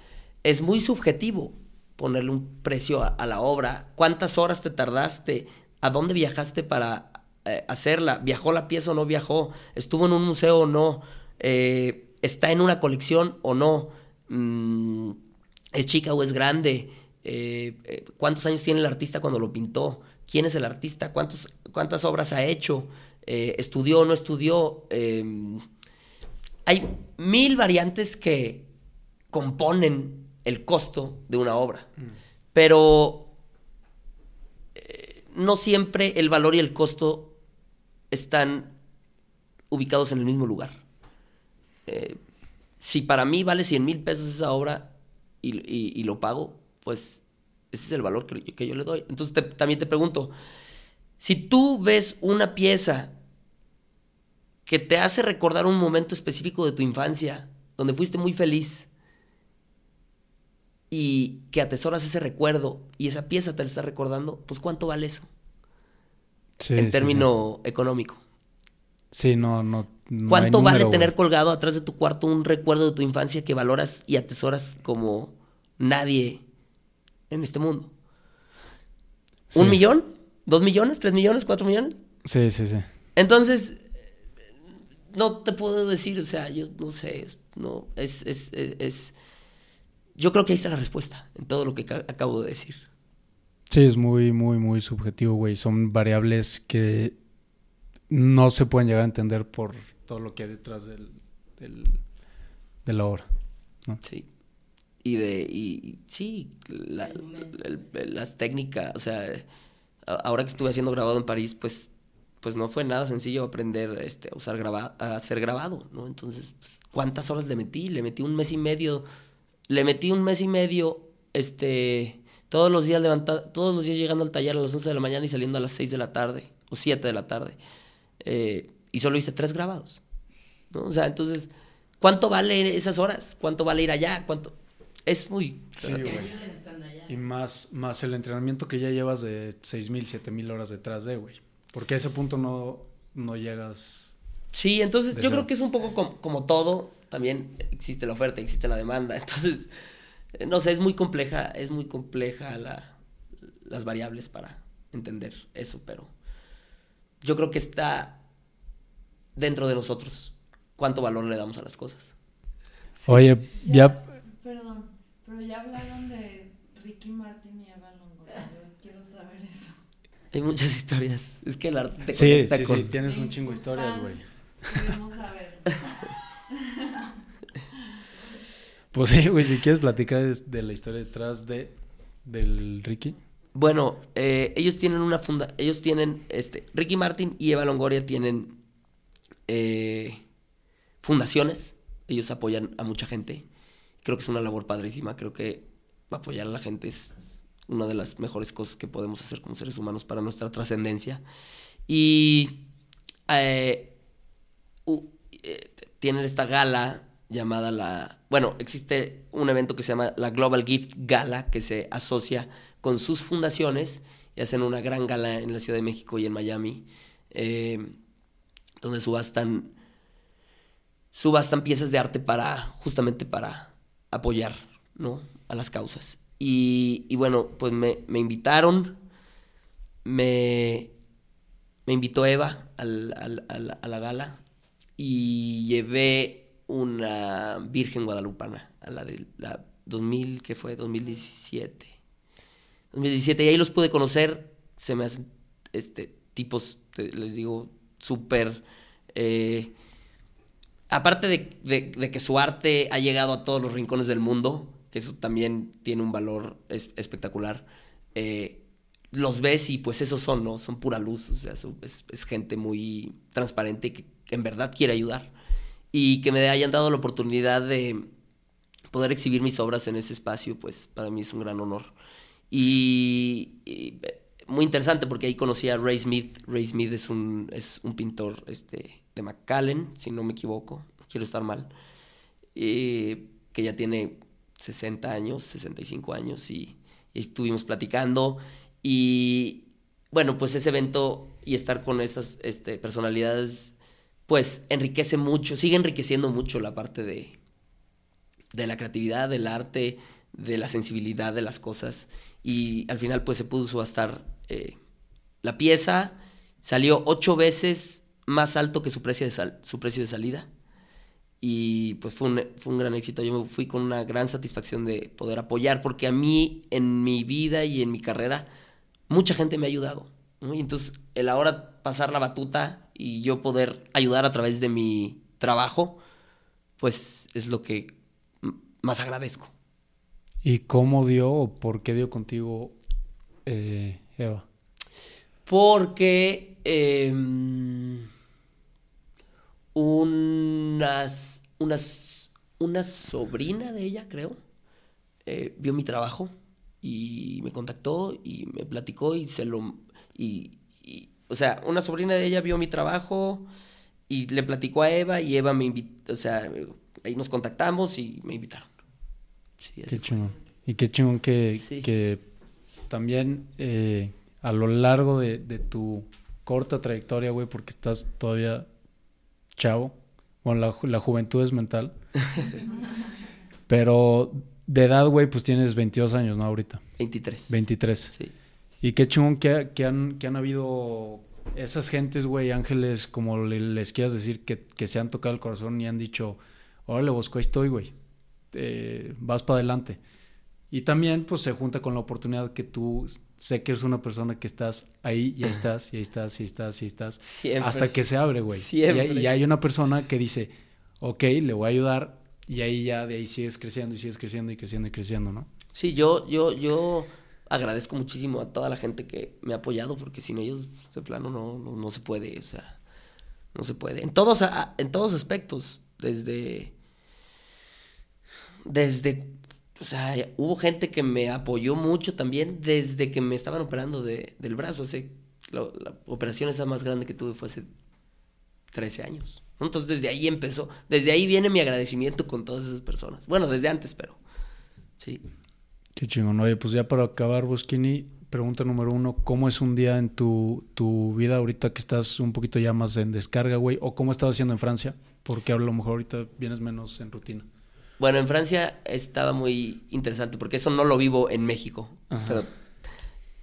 es muy subjetivo ponerle un precio a, la obra. ¿Cuántas horas te tardaste? ¿A dónde viajaste para eh, hacerla? ¿Viajó la pieza o no viajó? ¿Estuvo en un museo o no? Eh, ¿Está en una colección o no? Mm, ¿Es chica o es grande? ¿Cuántos años tiene el artista cuando lo pintó? ¿Quién es el artista? ¿Cuántos, ¿Cuántas obras ha hecho? Eh, ¿Estudió o no estudió? Eh, hay mil variantes que componen el costo de una obra, pero eh, no siempre el valor y el costo están ubicados en el mismo lugar. Eh, si para mí vale 100 mil pesos esa obra y, y- y lo pago, pues ese es el valor que, que yo le doy. Entonces te- también te pregunto, si tú ves una pieza que te hace recordar un momento específico de tu infancia, donde fuiste muy feliz, y que atesoras ese recuerdo y esa pieza te la está recordando, pues ¿cuánto vale eso? Sí, en sí, término económico. Sí, Sí, no, no. ¿Cuánto vale tener colgado atrás de tu cuarto un recuerdo de tu infancia que valoras y atesoras como nadie en este mundo? ¿Un Sí. millón? ¿Dos millones? ¿Tres millones? ¿Cuatro millones? Sí, sí, sí. Entonces, no te puedo decir, o sea, yo no sé, no, es, es, es, es- yo creo que ahí está la respuesta en todo lo que ca- acabo de decir. Sí, es muy, muy, muy subjetivo, güey. Son variables que no se pueden llegar a entender por todo lo que hay detrás del, del- de la obra. ¿no? Sí. Y de, y sí, la- el- el- las técnicas, o sea, ahora que estuve haciendo grabado en París, pues, pues no fue nada sencillo aprender este, a usar graba, a hacer grabado, ¿no? Entonces, pues, ¿cuántas horas le metí? Le metí un mes y medio, le metí un mes y medio, este, todos los días levanta, todos los días llegando al taller a las 11 de la mañana y saliendo a las 6 de la tarde, o 7 de la tarde. Eh, y solo hice tres grabados, ¿no? O sea, entonces, ¿cuánto vale esas horas? ¿Cuánto vale ir allá? ¿Cuánto? Es muy... Sí. Y más, más el entrenamiento que ya llevas de 6.000, 7.000 horas detrás de, güey. Porque a ese punto no, no llegas... Sí, entonces yo ser- creo que es un poco com- como todo, también existe la oferta, existe la demanda, *laughs* entonces eh, no sé, es muy compleja, es muy compleja la, las variables para entender eso, pero yo creo que está dentro de nosotros cuánto valor le damos a las cosas. Oye, ya... Perdón, pero ya hablaron de Ricky Martin y Eva Longoria. Yo quiero saber eso. Hay muchas *laughs* historias. Es que el arte te Sí, conecta sí, con- sí, tienes un chingo de historias, güey. Saber. *laughs* Pues sí, güey, si quieres platicar de, de la historia detrás de del Ricky. Bueno, eh, ellos tienen una funda, ellos tienen, este, Ricky Martin y Eva Longoria tienen eh, fundaciones, ellos apoyan a mucha gente, creo que es una labor padrísima, creo que apoyar a la gente es una de las mejores cosas que podemos hacer como seres humanos para nuestra trascendencia. Y eh, eh, tienen esta gala llamada la... Bueno, existe un evento que se llama la Global Gift Gala, que se asocia con sus fundaciones y hacen una gran gala en la Ciudad de México y en Miami, eh, donde subastan, subastan piezas de arte para, justamente para apoyar, ¿no? A las causas. Y, y bueno, pues me, me invitaron, me, me invitó Eva a, la, gala y llevé una Virgen Guadalupana a la de la 2000, que fue 2017. 2017 y ahí los pude conocer, se me hacen este tipos, les digo, súper eh, aparte de que su arte ha llegado a todos los rincones del mundo, que eso también tiene un valor es- espectacular, eh, los ves y pues esos son, ¿no? Son pura luz, o sea, es, gente muy transparente que, que en verdad quiere ayudar. Y que me hayan dado la oportunidad de poder exhibir mis obras en ese espacio, pues para mí es un gran honor. Y, eh, muy interesante porque ahí conocí a Ray Smith. Ray Smith es un, es un pintor este, de McAllen, si no me equivoco, quiero estar mal, eh, que ya tiene 60 años, 65 años y, estuvimos platicando y bueno, pues ese evento y estar con esas este, personalidades pues enriquece mucho, sigue enriqueciendo mucho la parte de, de la creatividad, del arte, de la sensibilidad de las cosas. Y al final pues se pudo subastar eh, la pieza, salió ocho veces más alto que su precio de, sal- su precio de salida. Y pues fue un, fue un gran éxito. Yo me fui con una gran satisfacción de poder apoyar, porque a mí en mi vida y en mi carrera mucha gente me ha ayudado. ¿no? Y entonces el ahora pasar la batuta y yo poder ayudar a través de mi trabajo, pues es lo que más agradezco. ¿Y cómo dio o por qué dio contigo eh, Eva? Porque em, unas, unas, una sobrina de ella, creo, eh, vio mi trabajo y me contactó y me platicó y se lo... Y, y- o sea, una sobrina de ella vio mi trabajo y le platicó a Eva y Eva me invitó, o sea, ahí nos contactamos y me invitaron. Sí, Qué chingón. Y qué chingón que, Sí. que también eh, a lo largo de, de tu corta trayectoria, güey, porque estás todavía chavo. Bueno, la, ju- la juventud es mental. *laughs* Pero de edad, güey, pues tienes 22 años, ¿no? Ahorita. 23. 23. Sí. Y qué chingón que, que han, que han habido esas gentes, güey, ángeles, como le- les quieras decir, que, que se han tocado el corazón y han dicho, órale, Bosco, ahí estoy, güey. Eh, vas para adelante. Y también, pues, se junta con la oportunidad que tú sé que eres una persona que estás ahí y ahí estás, y ahí estás, y ahí estás, y ahí estás. Siempre. Hasta que se abre, güey. Y, Siempre. hay- y hay una persona que dice, ok, le voy a ayudar, y ahí ya, de ahí sigues creciendo, y sigues creciendo, y creciendo, y creciendo, ¿no? Sí, yo, yo, yo agradezco muchísimo a toda la gente que me ha apoyado, porque sin ellos, de plano, no, no, no se puede, o sea, no se puede. En todos, en todos aspectos, desde, desde, o sea, hubo gente que me apoyó mucho también desde que me estaban operando de, del brazo. O la, la operación esa más grande que tuve fue hace 13 años. Entonces, desde ahí empezó, desde ahí viene mi agradecimiento con todas esas personas. Bueno, desde antes, pero sí. Qué chingón. Oye, pues ya para acabar, Boschini, pregunta número uno, ¿cómo es un día en tu, tu vida ahorita que estás un poquito ya más en descarga, güey? ¿O cómo estabas haciendo en Francia? Porque a lo mejor ahorita vienes menos en rutina. Bueno, en Francia estaba muy interesante porque eso no lo vivo en México. Ajá. Pero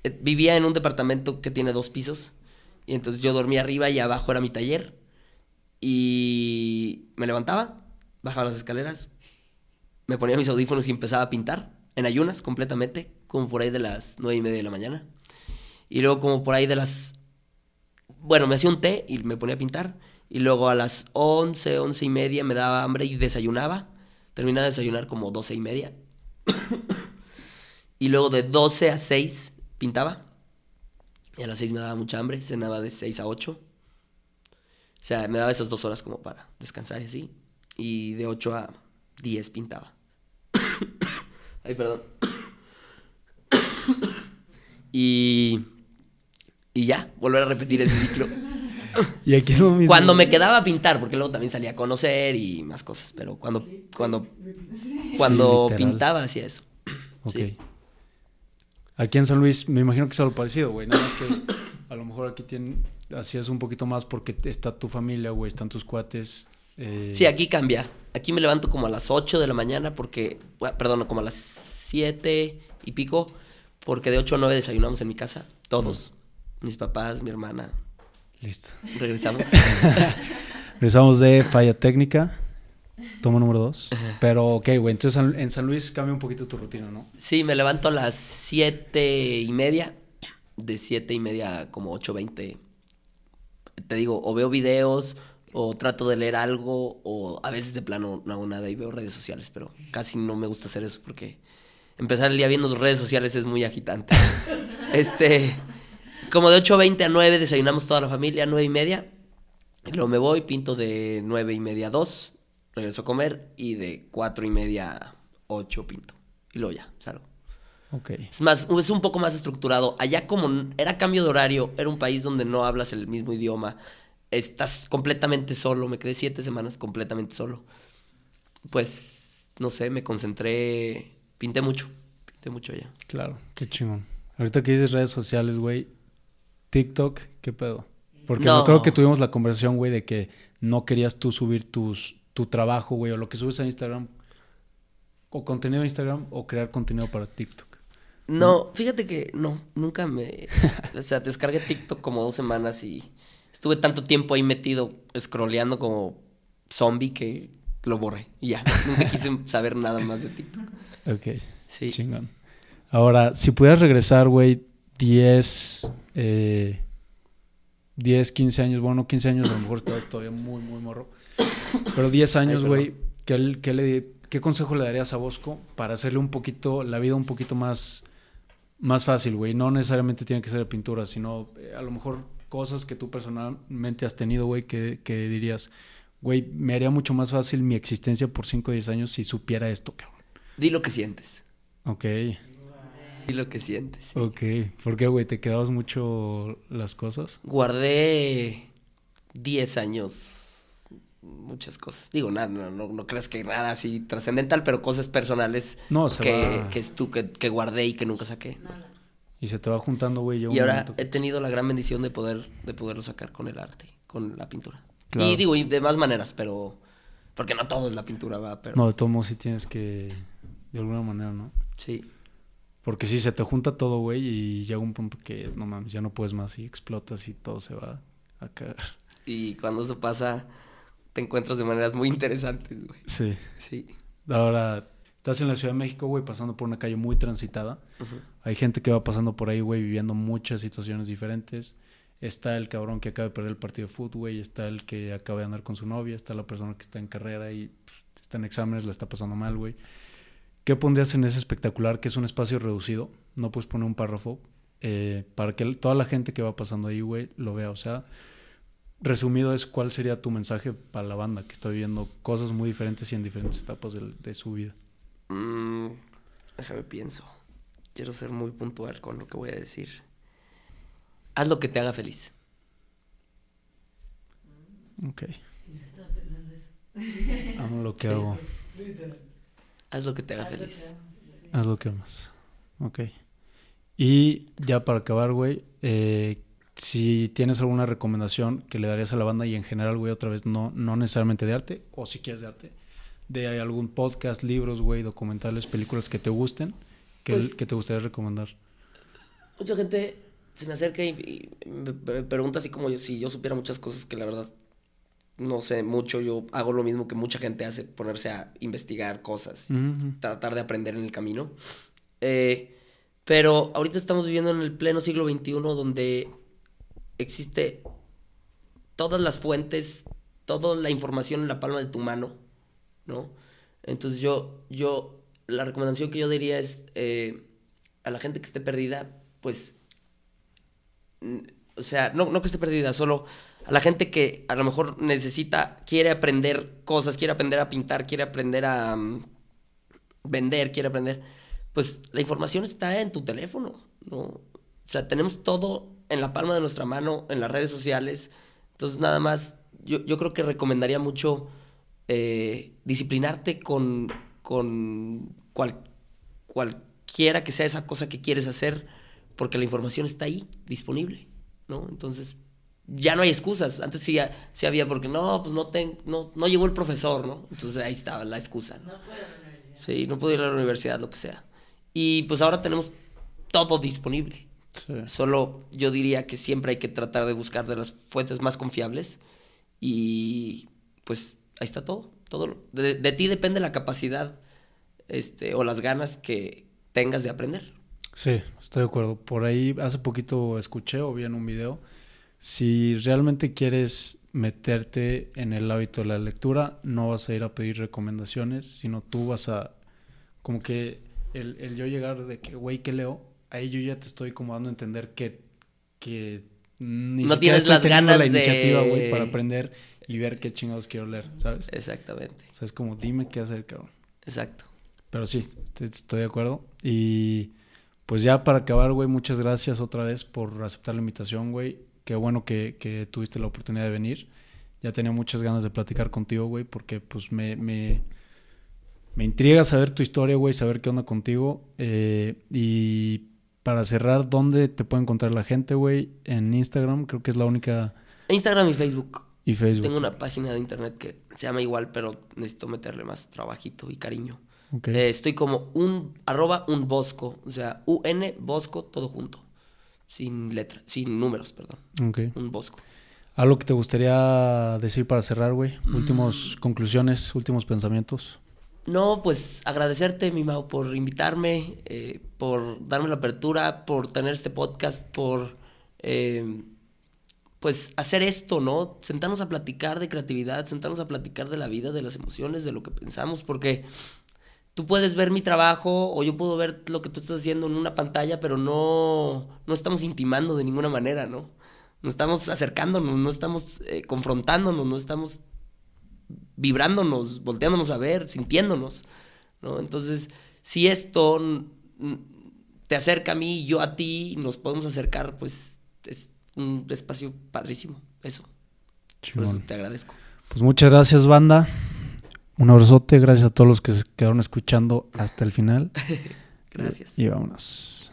eh, vivía en un departamento que tiene dos pisos. Y entonces yo dormía arriba y abajo era mi taller. Y me levantaba, bajaba las escaleras, me ponía mis audífonos y empezaba a pintar. En ayunas completamente, como por ahí de las nueve y media de la mañana. Y luego como por ahí de las... Bueno, me hacía un té y me ponía a pintar. Y luego a las once, once y media me daba hambre y desayunaba. Terminaba de desayunar como doce y media. *coughs* y luego de 12 a 6 pintaba. Y a las 6 me daba mucha hambre. Cenaba de 6 a 8. O sea, me daba esas dos horas como para descansar y así. Y de 8 a 10 pintaba. *coughs* Ay, perdón. *coughs* y... Y ya, volver a repetir ese ciclo. *laughs* Y aquí es lo mismo. Cuando me quedaba a pintar, porque luego también salía a conocer y más cosas, pero cuando, cuando, cuando pintaba hacía eso. Ok. Sí. Aquí en San Luis me imagino que es algo parecido, güey. Nada más que *coughs* a lo mejor aquí tienen, hacías un poquito más porque está tu familia, güey, están tus cuates. eh, Sí, aquí cambia. Aquí me levanto como a las 8 de la mañana porque, bueno, perdón, como a las 7 y pico, porque de 8 a 9 desayunamos en mi casa, todos. Mis papás, mi hermana. Listo. Regresamos. *laughs* Regresamos de falla técnica. Toma número dos. Pero, ok, güey. Entonces en- San Luis cambia un poquito tu rutina, ¿no? sí, me levanto a las 7 y media. De 7 y media a como 8.20. Te digo, o veo videos, o trato de leer algo, o a veces de plano no hago nada y veo redes sociales, pero casi no me gusta hacer eso porque empezar el día viendo redes sociales es muy agitante. *laughs* este, como de 8.20 a 9 desayunamos toda la familia, 9 y media. Y luego me voy, pinto de 9 y media a 2, regreso a comer y de 4 y media a 8 pinto. Y luego ya, salgo. Ok. Es más, es un poco más estructurado. Allá como era cambio de horario, era un país donde no hablas el mismo idioma, estás completamente solo, me quedé siete semanas completamente solo. Pues, no sé, me concentré, pinté mucho, pinté mucho allá. Claro, qué chingón. Ahorita que dices redes sociales, güey. TikTok, ¿qué pedo? Porque No. yo creo que tuvimos la conversación, güey, de que no querías tú subir tus, tu trabajo, güey, o lo que subes a Instagram, o contenido de Instagram, o crear contenido para TikTok. No, fíjate que no, nunca me... *laughs* O sea, descargué TikTok como dos semanas y estuve tanto tiempo ahí metido, scrolleando como zombie que lo borré. Y ya, nunca quise *laughs* saber nada más de TikTok. Ok. Sí. Chingón. Ahora, si pudieras regresar, güey, 10, eh, 10, 15 años, bueno, no 15 años, a lo mejor estabas todavía muy, muy morro. Pero 10 años, güey, ¿qué, qué le- ¿qué consejo le darías a Bosco para hacerle un poquito, la vida un poquito más, más fácil, güey? No necesariamente tiene que ser de pintura, sino eh, a lo mejor cosas que tú personalmente has tenido, güey, que, que dirías, güey, me haría mucho más fácil mi existencia por 5 o 10 años si supiera esto, cabrón. Di lo que sientes. Ok. *laughs* Di lo que sientes. Ok, ¿por qué, güey? ¿Te quedabas mucho las cosas? Guardé 10 años muchas cosas. Digo, nada, no, no, no creas que nada así trascendental, pero cosas personales No, se que, va- que, estu- que, que guardé y que nunca saqué. Y se te va juntando, güey. Y un ahora momento he tenido la gran bendición de poder de poderlo sacar con el arte, con la pintura. Claro. Y digo, y de más maneras, pero porque no todo es la pintura, va, pero No, de todos modos sí tienes que... De alguna manera, ¿no? sí. Porque si se te junta todo, güey, y llega un punto que, no mames, ya no puedes más y explotas y todo se va a cagar. Y cuando eso pasa te encuentras de maneras muy interesantes, güey. Sí. Sí. Ahora, estás en la Ciudad de México, güey, pasando por una calle muy transitada. Hay gente que va pasando por ahí, güey, viviendo muchas situaciones diferentes. Está el cabrón que acaba de perder el partido de fútbol, güey. Está el que acaba de andar con su novia. Está la persona que está en carrera y pues, está en exámenes, la está pasando mal, güey. ¿Qué pondrías en ese espectacular que es un espacio reducido? No puedes poner un párrafo eh, para que toda la gente que va pasando ahí, güey, lo vea. O sea, resumido es cuál sería tu mensaje para la banda que está viviendo cosas muy diferentes y en diferentes etapas de, su vida. Mm, déjame pienso. Quiero ser muy puntual con lo que voy a decir. Haz lo que te haga feliz. Ok. Amo lo que Sí. hago. Haz lo que te haga feliz. Haz lo que amas. Ok. Y ya para acabar, güey, eh, si tienes alguna recomendación que le darías a la banda y en general, güey, otra vez, no, no necesariamente de arte, o si quieres de arte, de algún podcast, libros, güey, documentales, películas que te gusten, que, Pues- que te gustaría recomendar. Mucha gente se me acerca y, y me, me pregunta así como yo, si yo supiera muchas cosas que la verdad no sé mucho, yo hago lo mismo que mucha gente hace, ponerse a investigar cosas, tratar de aprender en el camino. Eh, pero ahorita estamos viviendo en el pleno siglo XXI donde existe todas las fuentes, toda la información en la palma de tu mano, ¿no? Entonces yo, yo, la recomendación que yo diría es eh, a la gente que esté perdida, pues, o sea, no, no que esté perdida, solo a la gente que a lo mejor necesita, quiere aprender cosas, quiere aprender a pintar, quiere aprender a mm, vender, quiere aprender, pues la información está en tu teléfono, ¿no? O sea, tenemos todo en la palma de nuestra mano, en las redes sociales. Entonces, nada más, yo, yo creo que recomendaría mucho eh, disciplinarte con, con cual- cualquiera que sea esa cosa que quieres hacer, porque la información está ahí, disponible, ¿no? Entonces, ya no hay excusas. Antes sí, sí había, porque no, pues no, ten, no, no llegó el profesor, ¿no? Entonces ahí estaba la excusa, ¿no? No puedo a la universidad. Sí, no puedo ir a la universidad, lo que sea. Y pues ahora tenemos todo disponible. Sí. Solo yo diría que siempre hay que tratar de buscar de las fuentes más confiables y pues ahí está todo. todo lo- de, de ti depende la capacidad este, o las ganas que tengas de aprender. Sí, estoy de acuerdo. Por ahí hace poquito escuché o vi en un video, si realmente quieres meterte en el hábito de la lectura, no vas a ir a pedir recomendaciones, sino tú vas a, como que el, el yo llegar de que, güey, ¿qué leo? Ahí yo ya te estoy como dando a entender que, que ni No siquiera tienes las ganas la de- iniciativa, güey, para aprender y ver qué chingados quiero leer, ¿sabes? Exactamente, O sea, es como, dime qué hacer, cabrón. exacto. Pero sí, estoy, estoy de acuerdo. Y pues ya para acabar, güey, muchas gracias otra vez por aceptar la invitación, güey. Qué bueno que, que tuviste la oportunidad de venir. Ya tenía muchas ganas de platicar contigo, güey, porque pues me, me, me intriga saber tu historia, güey, saber qué onda contigo. Eh, y para cerrar, ¿dónde te puede encontrar la gente, güey? En Instagram, creo que es la única. Instagram y Facebook. Y Facebook. Tengo una página de internet que se llama igual, pero necesito meterle más trabajito y cariño. Ok. Eh, estoy como un arroba un bosco, o sea, UN bosco todo junto, sin letra, sin números, perdón, un bosco. ¿Algo que te gustaría decir para cerrar, güey? Mm. Últimos conclusiones, últimos pensamientos. No, pues agradecerte, mi Mau, por invitarme, eh, por darme la apertura, por tener este podcast, por eh, pues hacer esto, ¿no? Sentarnos a platicar de creatividad, sentarnos a platicar de la vida, de las emociones, de lo que pensamos, porque tú puedes ver mi trabajo o yo puedo ver lo que tú estás haciendo en una pantalla, pero no, no estamos intimando de ninguna manera, ¿no? No estamos acercándonos, no estamos eh, confrontándonos, no estamos vibrándonos, volteándonos a ver, sintiéndonos, ¿no? Entonces, si esto te acerca a mí y yo a ti, nos podemos acercar, pues es un espacio padrísimo, eso. Por eso te agradezco. Pues muchas gracias, banda. Un abrazote. Gracias a todos los que se quedaron escuchando hasta el final. *laughs* Gracias. Y vámonos.